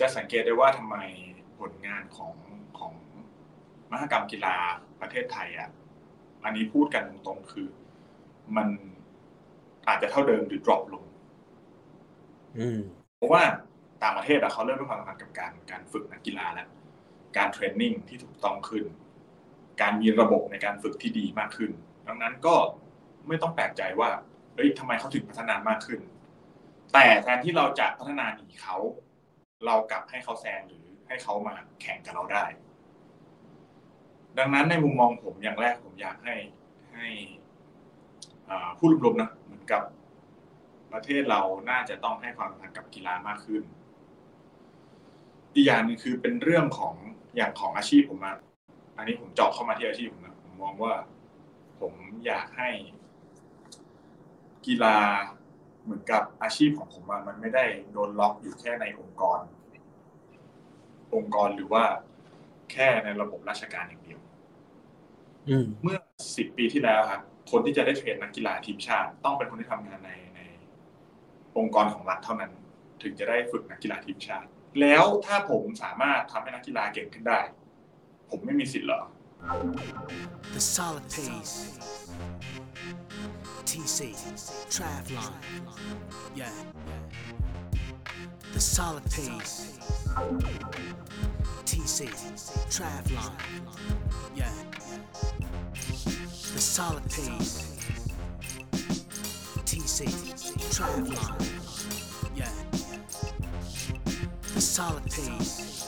จะสังเกตได้ว่าทำไมผลงานของของมหกรรมกีฬาประเทศไทยอะอันนี้พูดกันตรงๆคือ มันอาจจะเท่าเดิมหรือ drop ลงอืมเพราะว่าต่างประเทศอะเขาเริ่มให้ความสำคัญกับการการฝึกนักกีฬาแล้วการเทรนนิ่งที่ถูกต้องขึ้น การมีระบบในการฝึกที่ดีมากขึ้น ดังนั้นก็ไม่ต้องแปลกใจว่าเฮ้ยทำไมเขาถึงพัฒนามากขึ้น แต่แทนที่เราจะพัฒนาหนีเขา เรากลับให้เขาแซงหรือให้เขามาแข่งกับเราได้ ดังนั้นในมุมมองผมอย่างแรกผมอยากให้ให้ผู้รวมๆนะเหมือนกับประเทศเราน่าจะต้องให้ความสำคัญกับกีฬามากขึ้น อีกอย่างนึงคือเป็นเรื่องของอย่างของอาชีพผมอะอันนี้ผมเจาะเข้ามาที่อาชีพผมนะผมมองว่า ผมอยากให้กีฬา เหมือนกับอาชีพของผมมันไม่ได้โดนล็อกอยู่แค่ในองค์กร องค์กรหรือว่าแค่ในระบบราชการอย่างเดียวเมื่อสิบปีที่แล้วครับคนที่จะได้เทรนนักกีฬาทีมชาติ ต้องเป็นคนที่ทำงานในใน องค์กรของรัฐเท่านั้น ถึงจะได้ฝึกนักกีฬาทีมชาติ แล้วถ้าผมสามารถทำให้นักกีฬาเก่งขึ้นได้ ผมไม่มีสิทธิ์เหรอ The solid pace TC Travlon Yeah. The solid pace TC Travlon Yeah. The solid pace TC Travlon Yeah. The solid pace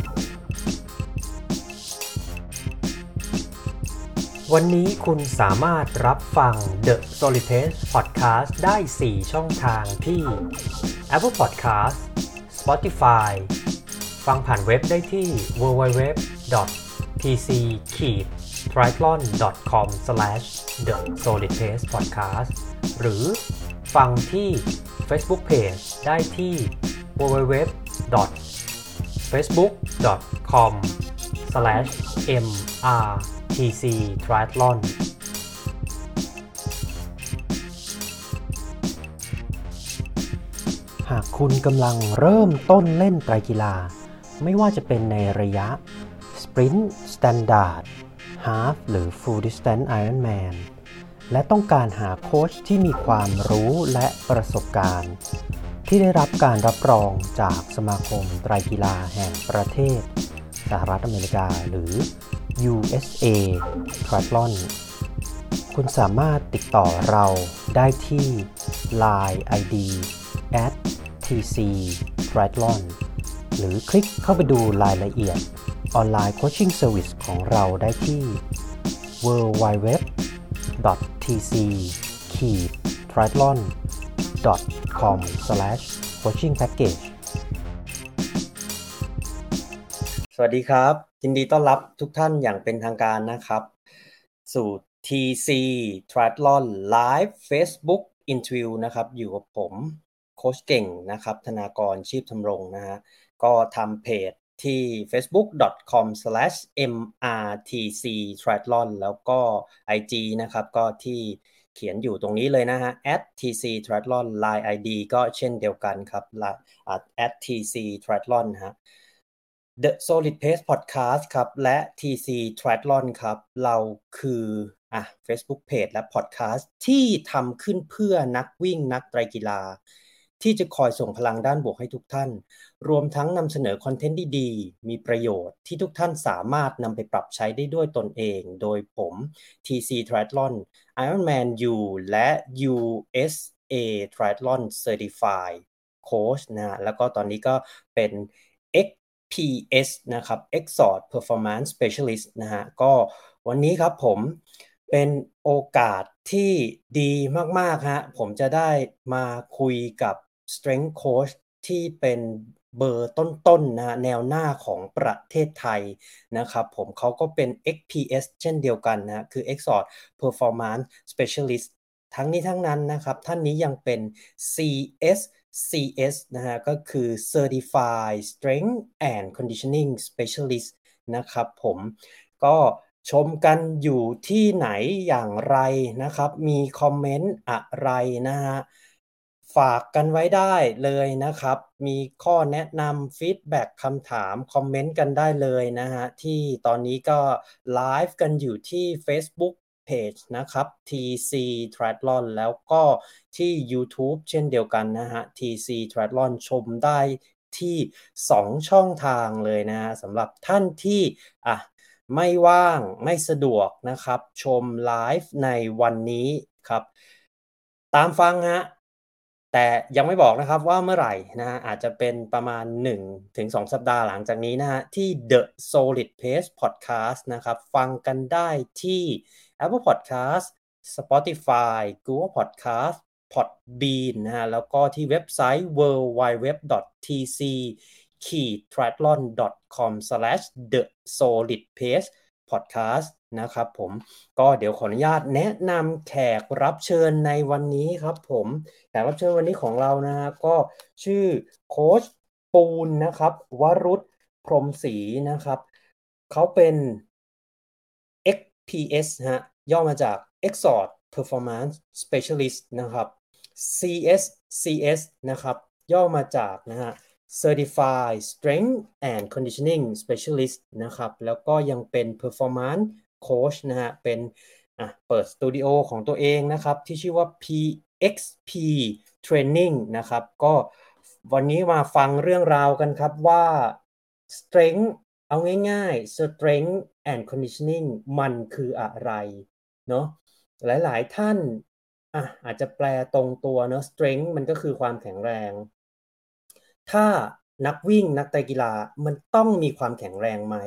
วันนี้คุณสามารถรับฟัง The s o l i p a c e Podcast ได้ 4 ช่องทางที่ Apple Podcast Spotify ฟังผ่านเว็บได้ที่ www pc triathlon com the solid pace podcast หรือฟังที่ Facebook Page ได้ที่ www facebook com mr TC Triathlon หากคุณกำลังเริ่มต้นเล่นไตรกีฬา ไม่ว่าจะเป็นในระยะ Sprint Standard Half หรือ Full Distance Ironman และต้องการหาโค้ชที่มีความรู้และประสบการณ์ ที่ได้รับการรับรองจากสมาคมไตรกีฬาแห่งประเทศ สหรัฐอเมริกาหรือ USA Triathlon คุณสามารถติดต่อเราได้ที่ Line ID at tc triathlon หรือคลิกเข้าไปดูรายละเอียด online coaching service ของเราได้ที่ www tc triathlon com coaching package สวัสดีครับ ยินดีต้อนรับทุกท่านอย่างเป็นทางการนะครับ สู่ TC Triathlon Live Facebook Interview นะครับ อยู่กับผมโคชเก่งนะครับ ธนากรชีพทำรงนะฮะก็ทำเพจที่ facebook.com/mrtctriathlon แล้วก็ IG นะครับ ก็ที่เขียนอยู่ตรงนี้เลยนะฮะ @tctriathlon line ID ก็เช่นเดียวกันครับ @tctriathlon ฮะ The Solid Pace Podcast ครับ และ TC Triathlon ครับ เราคืออะ Facebook Page และ Podcast ที่ทำขึ้นเพื่อนักวิ่งนักไตรกีฬา ที่จะคอยส่งพลังด้านบวกให้ทุกท่าน รวมทั้งนำเสนอคอนเทนต์ดีๆ มีประโยชน์ที่ทุกท่านสามารถนำไปปรับใช้ได้ด้วยตนเอง โดยผม TC Triathlon Ironman U และ USA Triathlon Certified Coach นะแล้วก็ตอนนี้ก็เป็น PS นะครับ Exort Performance Specialist นะฮะก็วันนี้ครับผมเป็นโอกาสที่ดีมาก ๆ ฮะ ผมจะได้มาคุยกับ Strength Coach ที่เป็นเบอร์ต้นๆนะแนวหน้าของประเทศไทยนะครับผมเขาก็เป็น XPS เช่นเดียวกันนะคือ Exort Performance Specialist ทั้งนี้ทั้งนั้นนะครับ ท่านนี้ยังเป็น CS CS นะฮะก็คือ Certified Strength and Conditioning Specialist นะครับผมก็ชมกันอยู่ที่ไหนอย่างไรนะครับ มี comment อะไรนะฮะฝากกันไว้ได้เลยนะครับ มีข้อแนะนำ feedback คำถาม comment กันได้เลยนะฮะ ที่ตอนนี้ก็ไลฟ์กันอยู่ที่ Facebook Page นะครับ TC Triathlon แล้วก็ที่ YouTube เช่นเดียวกันนะฮะ TC Triathlon ชมได้ที่ 2 ช่องทางเลยนะฮะสำหรับท่านที่อะไม่ว่างไม่สะดวกนะครับ ชมไลฟ์ในวันนี้ครับ ตามฟังฮะแต่ยังไม่บอกนะครับว่าเมื่อไหร่นะฮะอาจจะเป็นประมาณ 1-2สัปดาห์หลังจากนี้นะฮะที่ The Solid Pace Podcast นะครับ ฟังกันได้ที่ Apple Podcast Spotify Google Podcast Podbean นะฮะแล้วก็ที่เว็บไซต์ www.tc triathlon com the solid pace podcast นะครับผมก็เดี๋ยวขออนุญาตแนะนำแขกรับเชิญในวันนี้ครับผมแขกรับเชิญวันนี้ของเรานะฮะก็ชื่อโค้ชปูนนะครับวรุษพรมศรีนะครับเขาเป็น PS ฮะย่อมาจาก Exort Performance Specialist นะครับ CS CS นะครับ ย่อมาจากนะฮะ Certified Strength and Conditioning Specialist นะครับ แล้วก็ยังเป็น Performance Coach นะฮะ เป็นเปิดสตูดิโอของตัวเองนะครับ ที่ชื่อว่า PXP Training นะครับ ก็วันนี้มาฟังเรื่องราวกันครับว่า Strength เอาง่ายๆ Strength and Conditioning มันคืออะไรเนาะหลายๆท่านอะอาจจะแปลตรงตัวเนาะ Strength มันก็คือความแข็งแรง ถ้านักวิ่งนักไตกีฬามันต้องมีความแข็งแรงไหม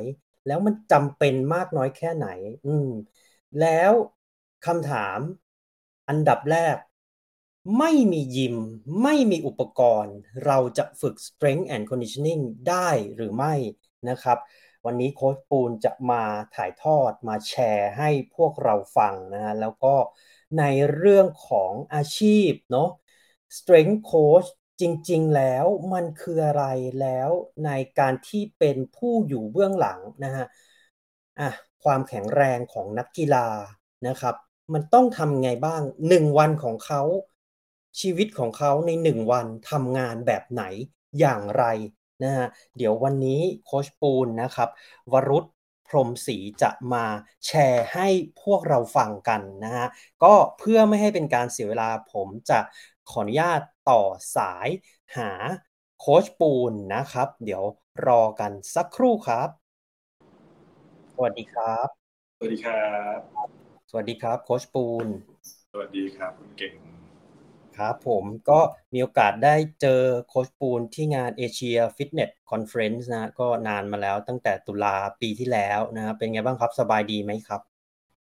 แล้วมันจำเป็นมากน้อยแค่ไหน อืม แล้วคำถามอันดับแรก ไม่มียิม ไม่มีอุปกรณ์ เราจะฝึก strength and conditioning ได้หรือไม่ นะครับ วันนี้โค้ชปูนจะมาถ่ายทอดมาแชร์ให้พวกเราฟังนะฮะแล้วก็ในเรื่องของอาชีพเนาะ strength coach จริงๆ แล้วมันคืออะไรแล้วในการที่เป็นผู้อยู่เบื้องหลังนะฮะอะความแข็งแรงของนักกีฬานะครับ มันต้องทำไงบ้างหนึ่งวันของเขาชีวิตของเขาในหนึ่งวันทำงานแบบไหนอย่างไร นะฮะเดี๋ยววันนี้โคชปูนนะครับ วรุษพรมศรีจะมาแชร์ให้พวกเราฟังกันนะฮะก็เพื่อไม่ให้เป็นการเสียเวลาผมจะขออนุญาตต่อสายหาโค้ชปูนนะครับ เดี๋ยวรอกันสักครู่ครับ สวัสดีครับ สวัสดีครับ สวัสดีครับโค้ชปูน สวัสดีครับคุณเก่ง ครับผมก็มีโอกาสได้เจอโค้ชปูนที่งาน Asia Fitness Conference นะก็นานมาแล้วตั้งแต่ตุลาปีที่แล้วนะครับเป็นไงบ้างครับสบายดีไหมครับ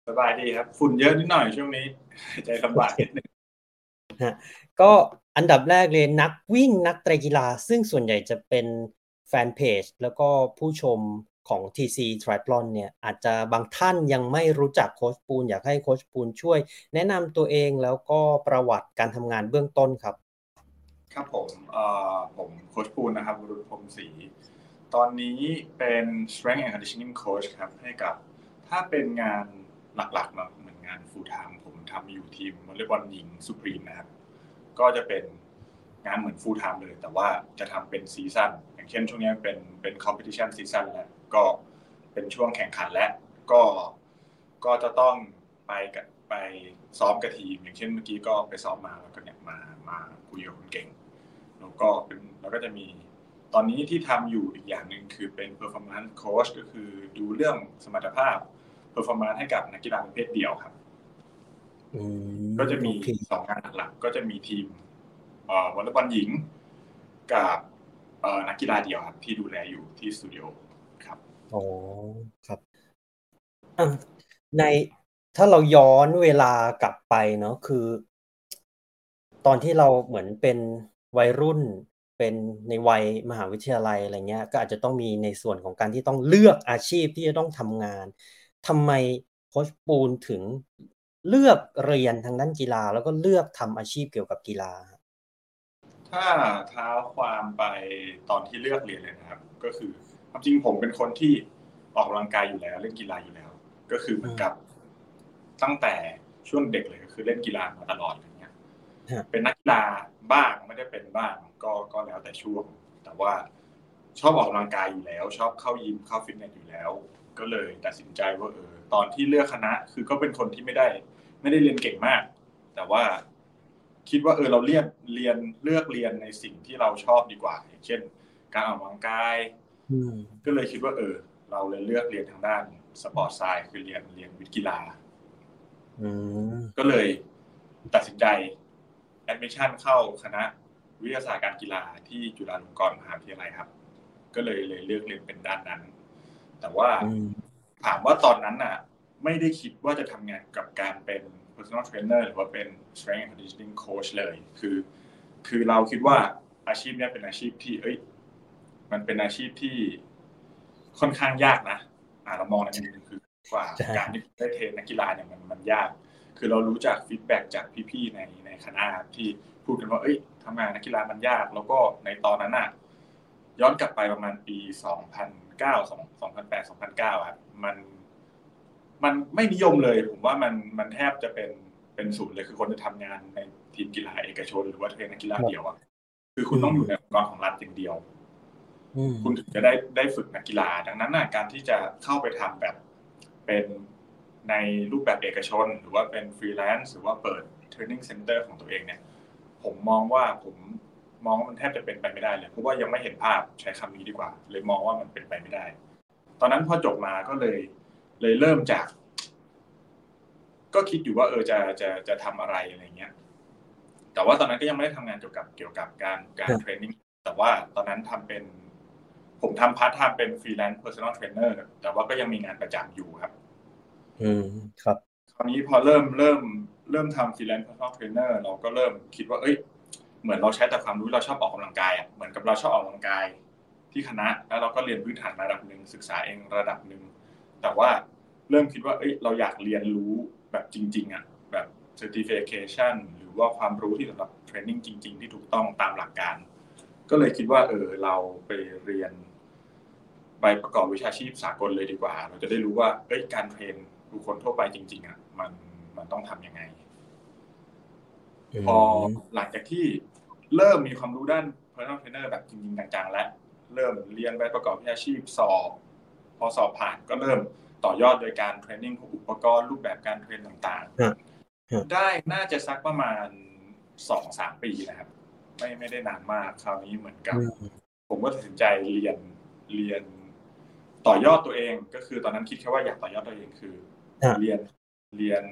สบายดีครับ ฝุ่นเยอะนิดหน่อยช่วงนี้ ใจลำบากนิดนึงฮะก็อันดับแรกเลยนักวิ่งนักไตรกีฬา ซึ่งส่วนใหญ่จะเป็นแฟนเพจแล้วก็ผู้ชม ของ TC Triathlon เนี่ยอาจจะบางท่านยังไม่รู้จักโคชปูน อยากให้โคชปูนช่วย แนะนำตัวเองแล้วก็ประวัติการทำงานเบื้องต้นครับ ครับผมผมโคชปูนนะครับรุษพรมศรีตอนนี้เป็น strength and conditioning coach ครับให้กับถ้าเป็นงานหลักๆเนาะเหมือนงาน full time ผมทำอยู่ทีมวอลเลย์บอลหญิงสุพรีมนะครับ ก็จะเป็นงานเหมือน full time เลย แต่ว่าจะทำเป็นซีซั่นอย่างเช่นช่วงนี้เป็นเป็น competition season แล้ว ก็เป็นช่วงแข่งขันและก็ก็จะต้องไปกับไปซ้อมกับทีมอย่างเช่นเมื่อกี้ก็ไปซ้อมมาแล้วก็เนี่ยมามาคุยกับคุณเก่งแล้วก็เป็นแล้วก็จะมีตอนนี้ที่ทำอยู่อีกอย่างหนึ่งคือเป็น performance coach ก็คือดูเรื่องสมรรถภาพ performance ให้กับนักกีฬาประเภทเดียวครับก็จะมีสองงานหลักก็จะมีทีมวอลเลย์บอลหญิงกับนักกีฬาเดียวครับที่ดูแลอยู่ที่สตูดิโอครับ อ๋อ ครับใน ถ้าเราย้อนเวลากลับไปเนาะ คือ ตอนที่เราเหมือนเป็นวัยรุ่น เป็นในวัยมหาวิทยาลัย อะไรเงี้ย ก็อาจจะต้องมีในส่วนของการที่ต้องเลือกอาชีพที่จะต้องทำงาน ทำไมโค้ชปูนถึง เลือกเรียนทางด้านกีฬา แล้วก็เลือกทำอาชีพเกี่ยวกับกีฬาถ้าเท้าความไปตอนที่เลือกเรียนเลยนะครับ ก็คือ ความจริงผมเป็นคนที่ออกกำลังกายอยู่แล้ว เล่นกีฬาอยู่แล้ว ก็คือเหมือนกับ ตั้งแต่ช่วงเด็กเลยก็คือเล่นกีฬามาตลอดอย่างเงี้ยเป็นนักกีฬาบ้างไม่ได้เป็นบ้าง ก็ก็แล้วแต่ช่วง แต่ว่าชอบออกกำลังกายอยู่แล้ว ชอบเข้ายิมเข้าฟิตเนสอยู่แล้ว ก็เลยตัดสินใจว่าเออตอนที่เลือกคณะ คือก็เป็นคนที่ไม่ได้ ไม่ได้เรียนเก่งมาก แต่ว่าคิดว่าเออเราเรียนเรียนเลือกเรียนในสิ่งที่เราชอบดีกว่า อย่างเช่น การออกกำลังกาย ก็เลยคิดว่าเออ เราเลยเลือกเรียนทางด้านสปอร์ตไซน์คือเรียนเรียนวิทย์กีฬาก็เลยตัดสินใจadmission เข้าคณะวิทยาศาสตร์การกีฬาที่จุฬาลงกรณ์มหาวิทยาลัยครับ ก็เลยเลยเลือกเรียนเป็นด้านนั้น แต่ว่าถามว่าตอนนั้นน่ะ ไม่ได้คิดว่าจะทำงานกับการเป็น personal trainer หรือว่าเป็น strength and conditioning coach เลย คือ คือเราคิดว่าอาชีพนี้เป็นอาชีพที่เอ้ย มันเป็นอาชีพที่ค่อนข้างยากนะอ่าเรามองในมุมคือกว่าการที่ได้เทรนนักกีฬาเนี่ยมันมันยาก คือเรารู้จากฟีดแบ็จากพี่ๆในในคณะที่พูดกันว่า เอ้ยทำงานนักกีฬามันยาก แล้วก็ในตอนนั้นอะย้อนกลับไปประมาณปี 2009 2008 2009ครับมันมันไม่นิยมเลย ผมว่ามันมันแทบจะเป็นเป็นศูนย์เลยคือคนจะทำงานในทีมกีฬาเอกชน หรือว่าเทรนนักกีฬาเดียวอะคือคุณต้องอยู่ในองค์กรของรัฐอย่างเดียว คุณถึงจะได้ได้ฝึกนักกีฬา ดังนั้นการที่จะเข้าไปทำแบบเป็นในรูปแบบเอกชน หรือว่าเป็นฟรีแลนซ์หรือว่าเปิด training center ของตัวเองเนี่ย ผมมองว่าผมมองว่ามันแทบจะเป็นไปไม่ได้เลยเพราะว่ายังไม่เห็นภาพใช้คำนี้ดีกว่า เลยมองว่ามันเป็นไปไม่ได้ ตอนนั้นพอจบมาก็เลย เลยเริ่มจาก ก็คิดอยู่ว่าเออจะจะจะทำอะไรอะไรเงี้ย แต่ว่าตอนนั้นก็ยังไม่ได้ทำงานเกี่ยวกับเกี่ยวกับการการ trainingแต่ว่าตอนนั้นทำเป็น ผมทำพาร์ทไทม์เป็น freelance personal trainer แต่ว่าก็ยังมีงานประจำอยู่ครับ อืมครับคราวนี้พอเริ่มเริ่มเริ่มทำ freelance personal trainer เราก็เริ่มคิดว่า เอ้ย เหมือนเราใช้แต่ความรู้เราชอบออกกำลังกายอะเหมือนกับเราชอบออกกำลังกายที่คณะ แล้วเราก็เรียนพื้นฐานระดับหนึ่งศึกษาเองระดับหนึ่งแต่ว่าเริ่มคิดว่า เอ้ย เราอยากเรียนรู้แบบจริง ๆอะแบบ certification หรือว่าความรู้ที่สำหรับ training จริง ๆ ที่ถูกต้องตามหลักการ ก็เลยคิดว่า เออเราไปเรียนใบประกอบวิชาชีพสากลเลยดีกว่า เราจะได้รู้ว่าเอ้ยการเทรนบุคคลทั่วไปจริง ๆอะมันมันต้องทำยังไง พอหลังจากที่เริ่มมีความรู้ด้าน personal trainer แบบจริงๆจังๆแล้วเริ่มเรียนใบประกอบวิชาชีพสอบ พอสอบผ่านก็เริ่มต่อยอดโดยการเทรนนิ่งของอุปกรณ์รูปแบบการเทรนต่างๆ ได้น่าจะสักประมาณสองสามปีนะครับ ไม่ไม่ได้นานมากคราวนี้เหมือนกับ ผมก็ตัดสินใจเรียนเรียนต่อยอดตัวเอง ก็คือตอนนั้นคิดแค่ว่าอยากต่อยอดตัวเองคือ เรียนเรียน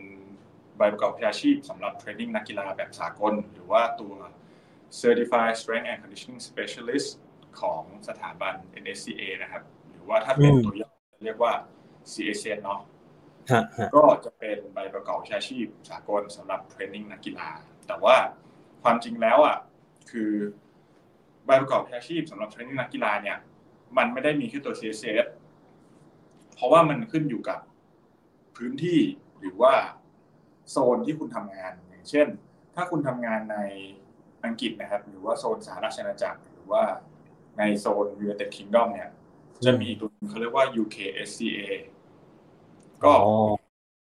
ใบประกอบวิชาชีพสำหรับเทรนนิ่งนักกีฬาแบบสากล หรือว่าตัว Certified Strength and Conditioning Specialist ของสถาบัน NSCA นะครับ หรือว่าถ้าเป็นตัวย่อเรียกว่า CSN เนาะก็จะเป็นใบประกอบวิชาชีพสากลสำหรับเทรนนิ่งนักกีฬา แต่ว่าความจริงแล้วอะ คือใบประกอบวิชาชีพสำหรับเทรนนิ่งนักกีฬาเนี่ย มันไม่ได้มีแค่ตัว CSS เพราะว่ามันขึ้นอยู่กับพื้นที่หรือว่าโซนที่คุณทำงานอย่างเช่น ถ้าคุณทำงานในอังกฤษนะครับ หรือว่าโซนสหราชอาณาจักรหรือว่าในโซน United Kingdom เนี่ย จะมีตัวเขาเรียกว่า UKSCA ก็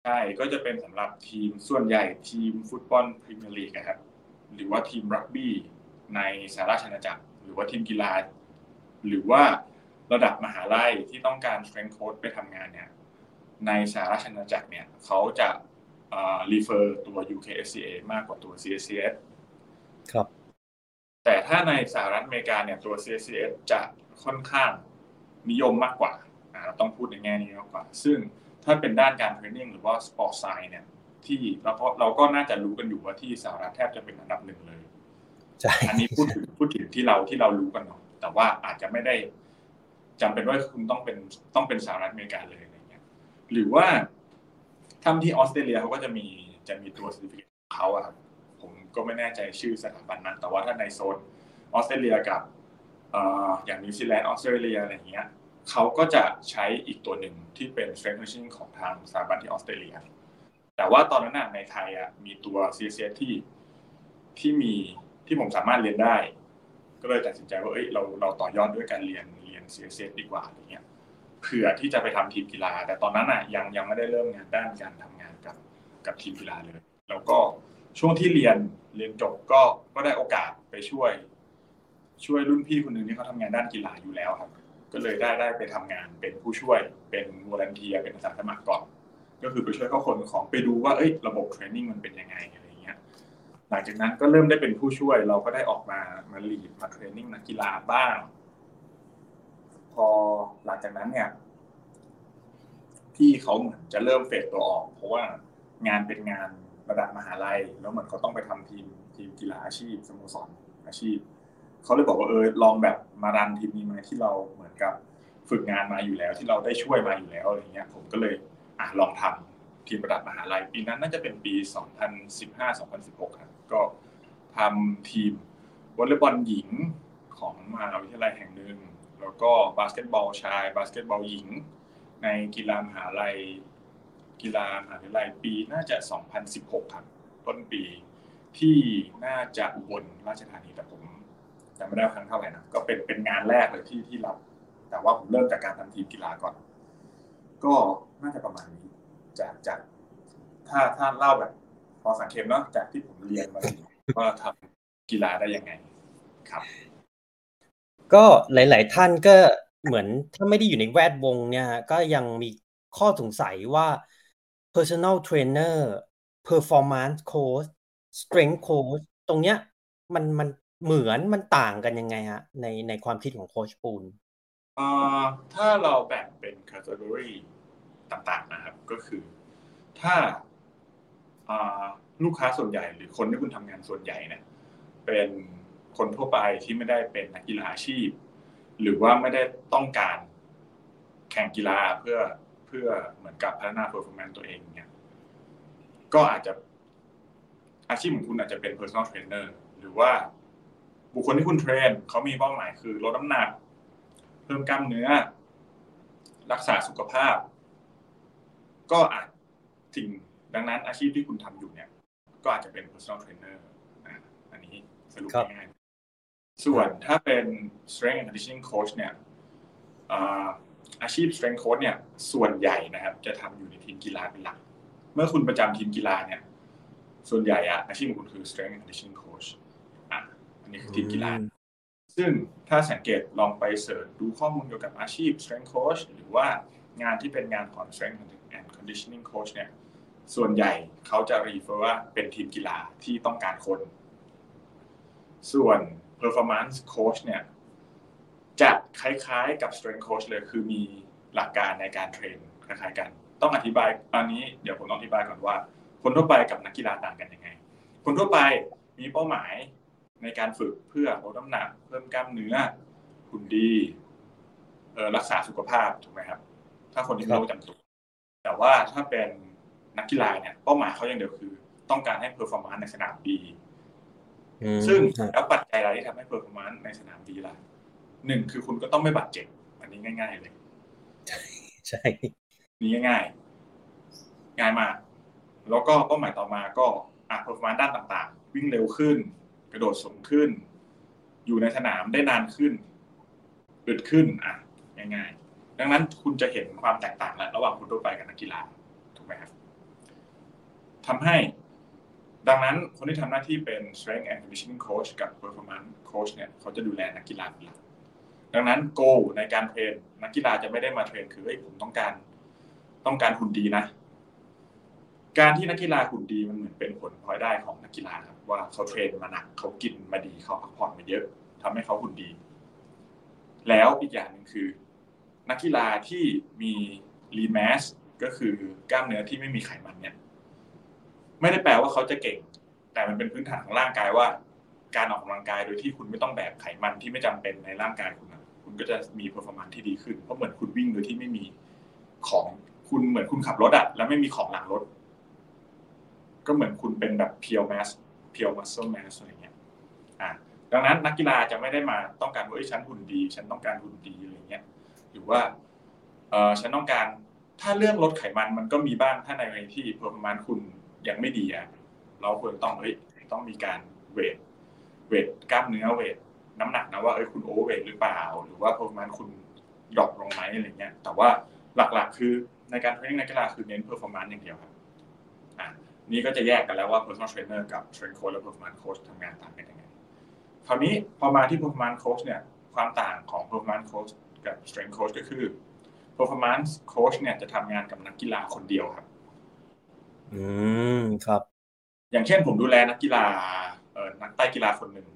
ใช่ก็จะเป็นสำหรับทีมส่วนใหญ่ทีมฟุตบอลพรีเมียร์ลีกนะครับ หรือว่าทีมรักบี้ ในสหราชอาณาจักร หรือว่าทีมกีฬา หรือว่าระดับมหาลัยที่ต้องการ strength coach ไปทำงานเนี่ยในสหราชอาณาจักรเนี่ยเขาจะ refer ตัว UKSCA มากกว่าตัว CSCS ครับ แต่ถ้าในสหรัฐอเมริกาเนี่ยตัว CSCS จะค่อนข้างนิยมมากกว่าเราต้องพูดในแง่นี้มากกว่า ซึ่งถ้าเป็นด้านการ training หรือว่า sports science เนี่ยที่เราก็เราก็น่าจะรู้กันอยู่ว่าที่สหรัฐแทบจะเป็นอันดับหนึ่งเลย อันนี้พูดถึงพูดถึงที่เราที่เรารู้กันเนาะแต่ว่าอาจจะไม่ได้จำเป็นว่าคุณต้องเป็นต้องเป็นสหรัฐอเมริกาเลยอะไรเงี้ยหรือว่าทำที่ออสเตรเลียเขาก็จะมีจะมีตัว certificate เขาอะครับผมก็ไม่แน่ใจชื่อสถาบันนั้นแต่ว่าถ้าในโซนออสเตรเลียกับอย่างนิวซีแลนด์ออสเตรเลียอะไรเงี้ยเขาก็จะใช้อีกตัวหนึ่งที่เป็น strength conditioning ของทางสถาบันที่ออสเตรเลีย แต่ว่าตอนนั้นในไทยอะมีตัว CSS ที่ที่มี ที่ผมสามารถเรียนได้ ก็เลยตัดสินใจว่าเอ้ยเราเราต่อยอดด้วยการเรียนเรียน CSS ดีกว่าอะไรเงี้ยเผื่อที่จะไปทำทีมกีฬา แต่ตอนนั้นอะยังยังไม่ได้เริ่มงานด้านการทำงานกับกับทีมกีฬาเลย แล้วก็ช่วงที่เรียนเรียนจบก็ก็ได้โอกาสไปช่วย ช่วยรุ่นพี่คนหนึ่งที่เขาทำงานด้านกีฬาอยู่แล้วครับ ก็เลยได้ได้ไปทำงานเป็นผู้ช่วยเป็น volunteer เป็นอาสาสมัครก่อนก็คือไปช่วยเขาขนของไปดูว่าเอ้ยระบบ training มันเป็นยังไง หลังจากนั้นก็เริ่มได้เป็นผู้ช่วย เราก็ได้ออกมามา lead มา training นักกีฬาบ้าง พอหลังจากนั้นเนี่ยพี่เขาเหมือนจะเริ่มเฟดตัวออก เพราะว่างานเป็นงานระดับมหาลัย แล้วเหมือนเขาต้องไปทำทีมทีมกีฬาอาชีพสโมสรอาชีพเขาเลยบอกว่าเออลองแบบมารันทีมนี้มาที่เราเหมือนกับฝึกงานมาอยู่แล้ว ที่เราได้ช่วยมาอยู่แล้วอะไรเงี้ย ผมก็เลยอะลองทำทีมระดับมหาลัย ปีนั้นน่าจะเป็นปี 2015-2016ครับ ก็ทำทีมวอลเลย์บอลหญิงของมหาวิทยาลัยแห่งหนึ่ง แล้วก็บาสเกตบอลชาย บาสเกตบอลหญิง ในกีฬามหาลัย กีฬามหาวิทยาลัยปีน่าจะ 2016 ครับ ต้นปีที่น่าจะอุบลราชธานีแต่ผมจำไม่ได้ครั้งเท่าไหร่นะก็เป็นเป็นงานแรกเลยที่ที่รับ แต่ว่าผมเริ่มจากการทำทีมกีฬาก่อน ก็น่าจะประมาณนี้จากจากถ้าถ้าเล่าแบบ พอสังเขปเนาะจากที่ผมเรียนมาว่าทำกีฬาได้ยังไงครับ ก็หลาย ๆ ท่านก็เหมือนถ้าไม่ได้อยู่ในแวดวงเนี่ยก็ยังมีข้อสงสัยว่า personal trainer performance coach strength coach ตรงเนี้ยมันมันเหมือนมันต่างกันยังไงฮะในในความคิดของโคชปูนเอ่อถ้าเราแบ่งเป็น category ต่างๆนะครับ ก็คือ ถ้า ลูกค้าส่วนใหญ่ หรือคนที่คุณทำงานส่วนใหญ่เนี่ยเป็นคนทั่วไปที่ไม่ได้เป็นนักกีฬาอาชีพ หรือว่าไม่ได้ต้องการแข่งกีฬาเพื่อเพื่อเหมือนกับพัฒนา performance ตัวเองเนี่ยก็อาจจะอาชีพของคุณอาจจะเป็น personal trainer หรือว่าบุคคลที่คุณเทรนเขามีเป้าหมายคือลดน้ำหนัก เพิ่มกล้ามเนื้อ รักษาสุขภาพ ก็อาจสิ่ง ดังนั้นอาชีพที่คุณทำอยู่เนี่ย ก็อาจจะเป็น personal trainer อันนี้สรุปง่ายๆส่วนถ้าเป็น strength and conditioning coach เนี่ยอาชีพ strength coach เนี่ย ส่วนใหญ่นะครับ จะทำอยู่ในทีมกีฬาเป็นหลัก เมื่อคุณประจำทีมกีฬาเนี่ย ส่วนใหญ่อะอาชีพของคุณคือ strength and conditioning coach อะอันนี้คือทีมกีฬาซึ่งถ้าสังเกตลองไปเสิร์ชดูข้อมูลเกี่ยวกับอาชีพ strength coach หรือว่างานที่เป็นงานของ strength and conditioning coach เนี่ย ส่วนใหญ่เขาจะรีเฟอร์ว่าเป็นทีมกีฬาที่ต้องการคน ส่วน performance coach เนี่ยจะคล้ายๆกับ strength coach เลยคือมีหลักการในการเทรนคล้ายๆกัน ต้องอธิบายอันนี้เดี๋ยวผมต้องอธิบายก่อนว่า คนทั่วไปกับนักกีฬาต่างกันยังไง คนทั่วไปมีเป้าหมายในการฝึกเพื่อลดน้ำหนัก เพิ่มกล้ามเนื้อหุ่นดีรักษาสุขภาพถูกไหมครับ ถ้าคนที่มีโรคจำตัวแต่ว่าถ้าเป็น นักกีฬาเนี่ยเป้าหมายเขาอย่างเดียวคือ ต้องการให้ performance ในสนามดีซึ่งแล้วปัจจัยอะไรที่ทำให้ performance ในสนามดีล่ะหนึ่งคือคุณก็ต้องไม่บาดเจ็บ อันนี้ง่าย ๆ เลยใช่นี่ง่ายๆง่ายมาก แล้วก็เป้าหมายต่อมาก็อะ performance ด้านต่าง ๆ วิ่งเร็วขึ้น กระโดดสูงขึ้น อยู่ในสนามได้นานขึ้นอึดขึ้นอะง่ายๆดังนั้นคุณจะเห็นความแตกต่างแล้วระหว่างคนทั่วไปกับนักกีฬาถูกไหมครับ ทำให้ ดังนั้นคนที่ทำหน้าที่เป็น strength and conditioning coach กับ performance coach เนี่ยเขาจะดูแลนักกีฬาเป็นหลักดังนั้น goal ในการเทรนนักกีฬาจะไม่ได้มาเทรนคือเฮ้ยผมต้องการต้องการหุ่นดีนะ การที่นักกีฬาหุ่นดีมันเหมือนเป็นผลพลอยได้ของนักกีฬาครับว่าเขาเทรนมาหนักเขากินมาดีเขาพักผ่อนมาเยอะทำให้เขาหุ่นดี แล้วอีกอย่างหนึ่งคือ นักกีฬาที่มี lean mass ก็คือกล้ามเนื้อที่ไม่มีไขมันเนี่ย ไม่ได้แปลว่าเขาจะเก่ง แต่มันเป็นพื้นฐานของร่างกายว่า การออกกำลังกายโดยที่คุณไม่ต้องแบกไขมันที่ไม่จำเป็นในร่างกายคุณคุณก็จะมี performance ที่ดีขึ้นเพราะเหมือนคุณวิ่งโดยที่ไม่มีของคุณเหมือนคุณขับรถอะแล้วไม่มีของหลังรถ ก็เหมือนคุณเป็นแบบ pure mass pure muscle mass อะไรเงี้ยอะดังนั้นนักกีฬาจะไม่ได้มาต้องการว่าเอ้ยฉันหุ่นดี ฉันต้องการหุ่นดีอะไรเงี้ยหรือว่าเออฉันต้องการถ้าเรื่องลดไขมันมันก็มีบ้างถ้าในที่ performance คุณ ยังไม่ดีอะเราควรต้องเอ้ยต้องมีการ weight weight กล้ามเนื้อ weight น้ำหนักนะว่าเอ้ยคุณ overweight หรือเปล่า หรือว่า performance คุณ drop ลงไหมอะไรเงี้ย แต่ว่าหลักๆ คือในการ training นักกีฬาคือเน้น performance อย่างเดียวครับอะนี่ก็จะแยกกันแล้วว่า personal trainer กับ strength coach และ performance coach ทำงานต่างกันยังไงคราวนี้พอมาที่ performance coach เนี่ยความต่างของ performance coach กับ strength coach ก็คือ performance coach เนี่ยจะทำงานกับนักกีฬาคนเดียวครับ อืมครับ อย่างเช่นผมดูแลนักกีฬาเอ่อนักไต่กีฬาคนหนึ่ง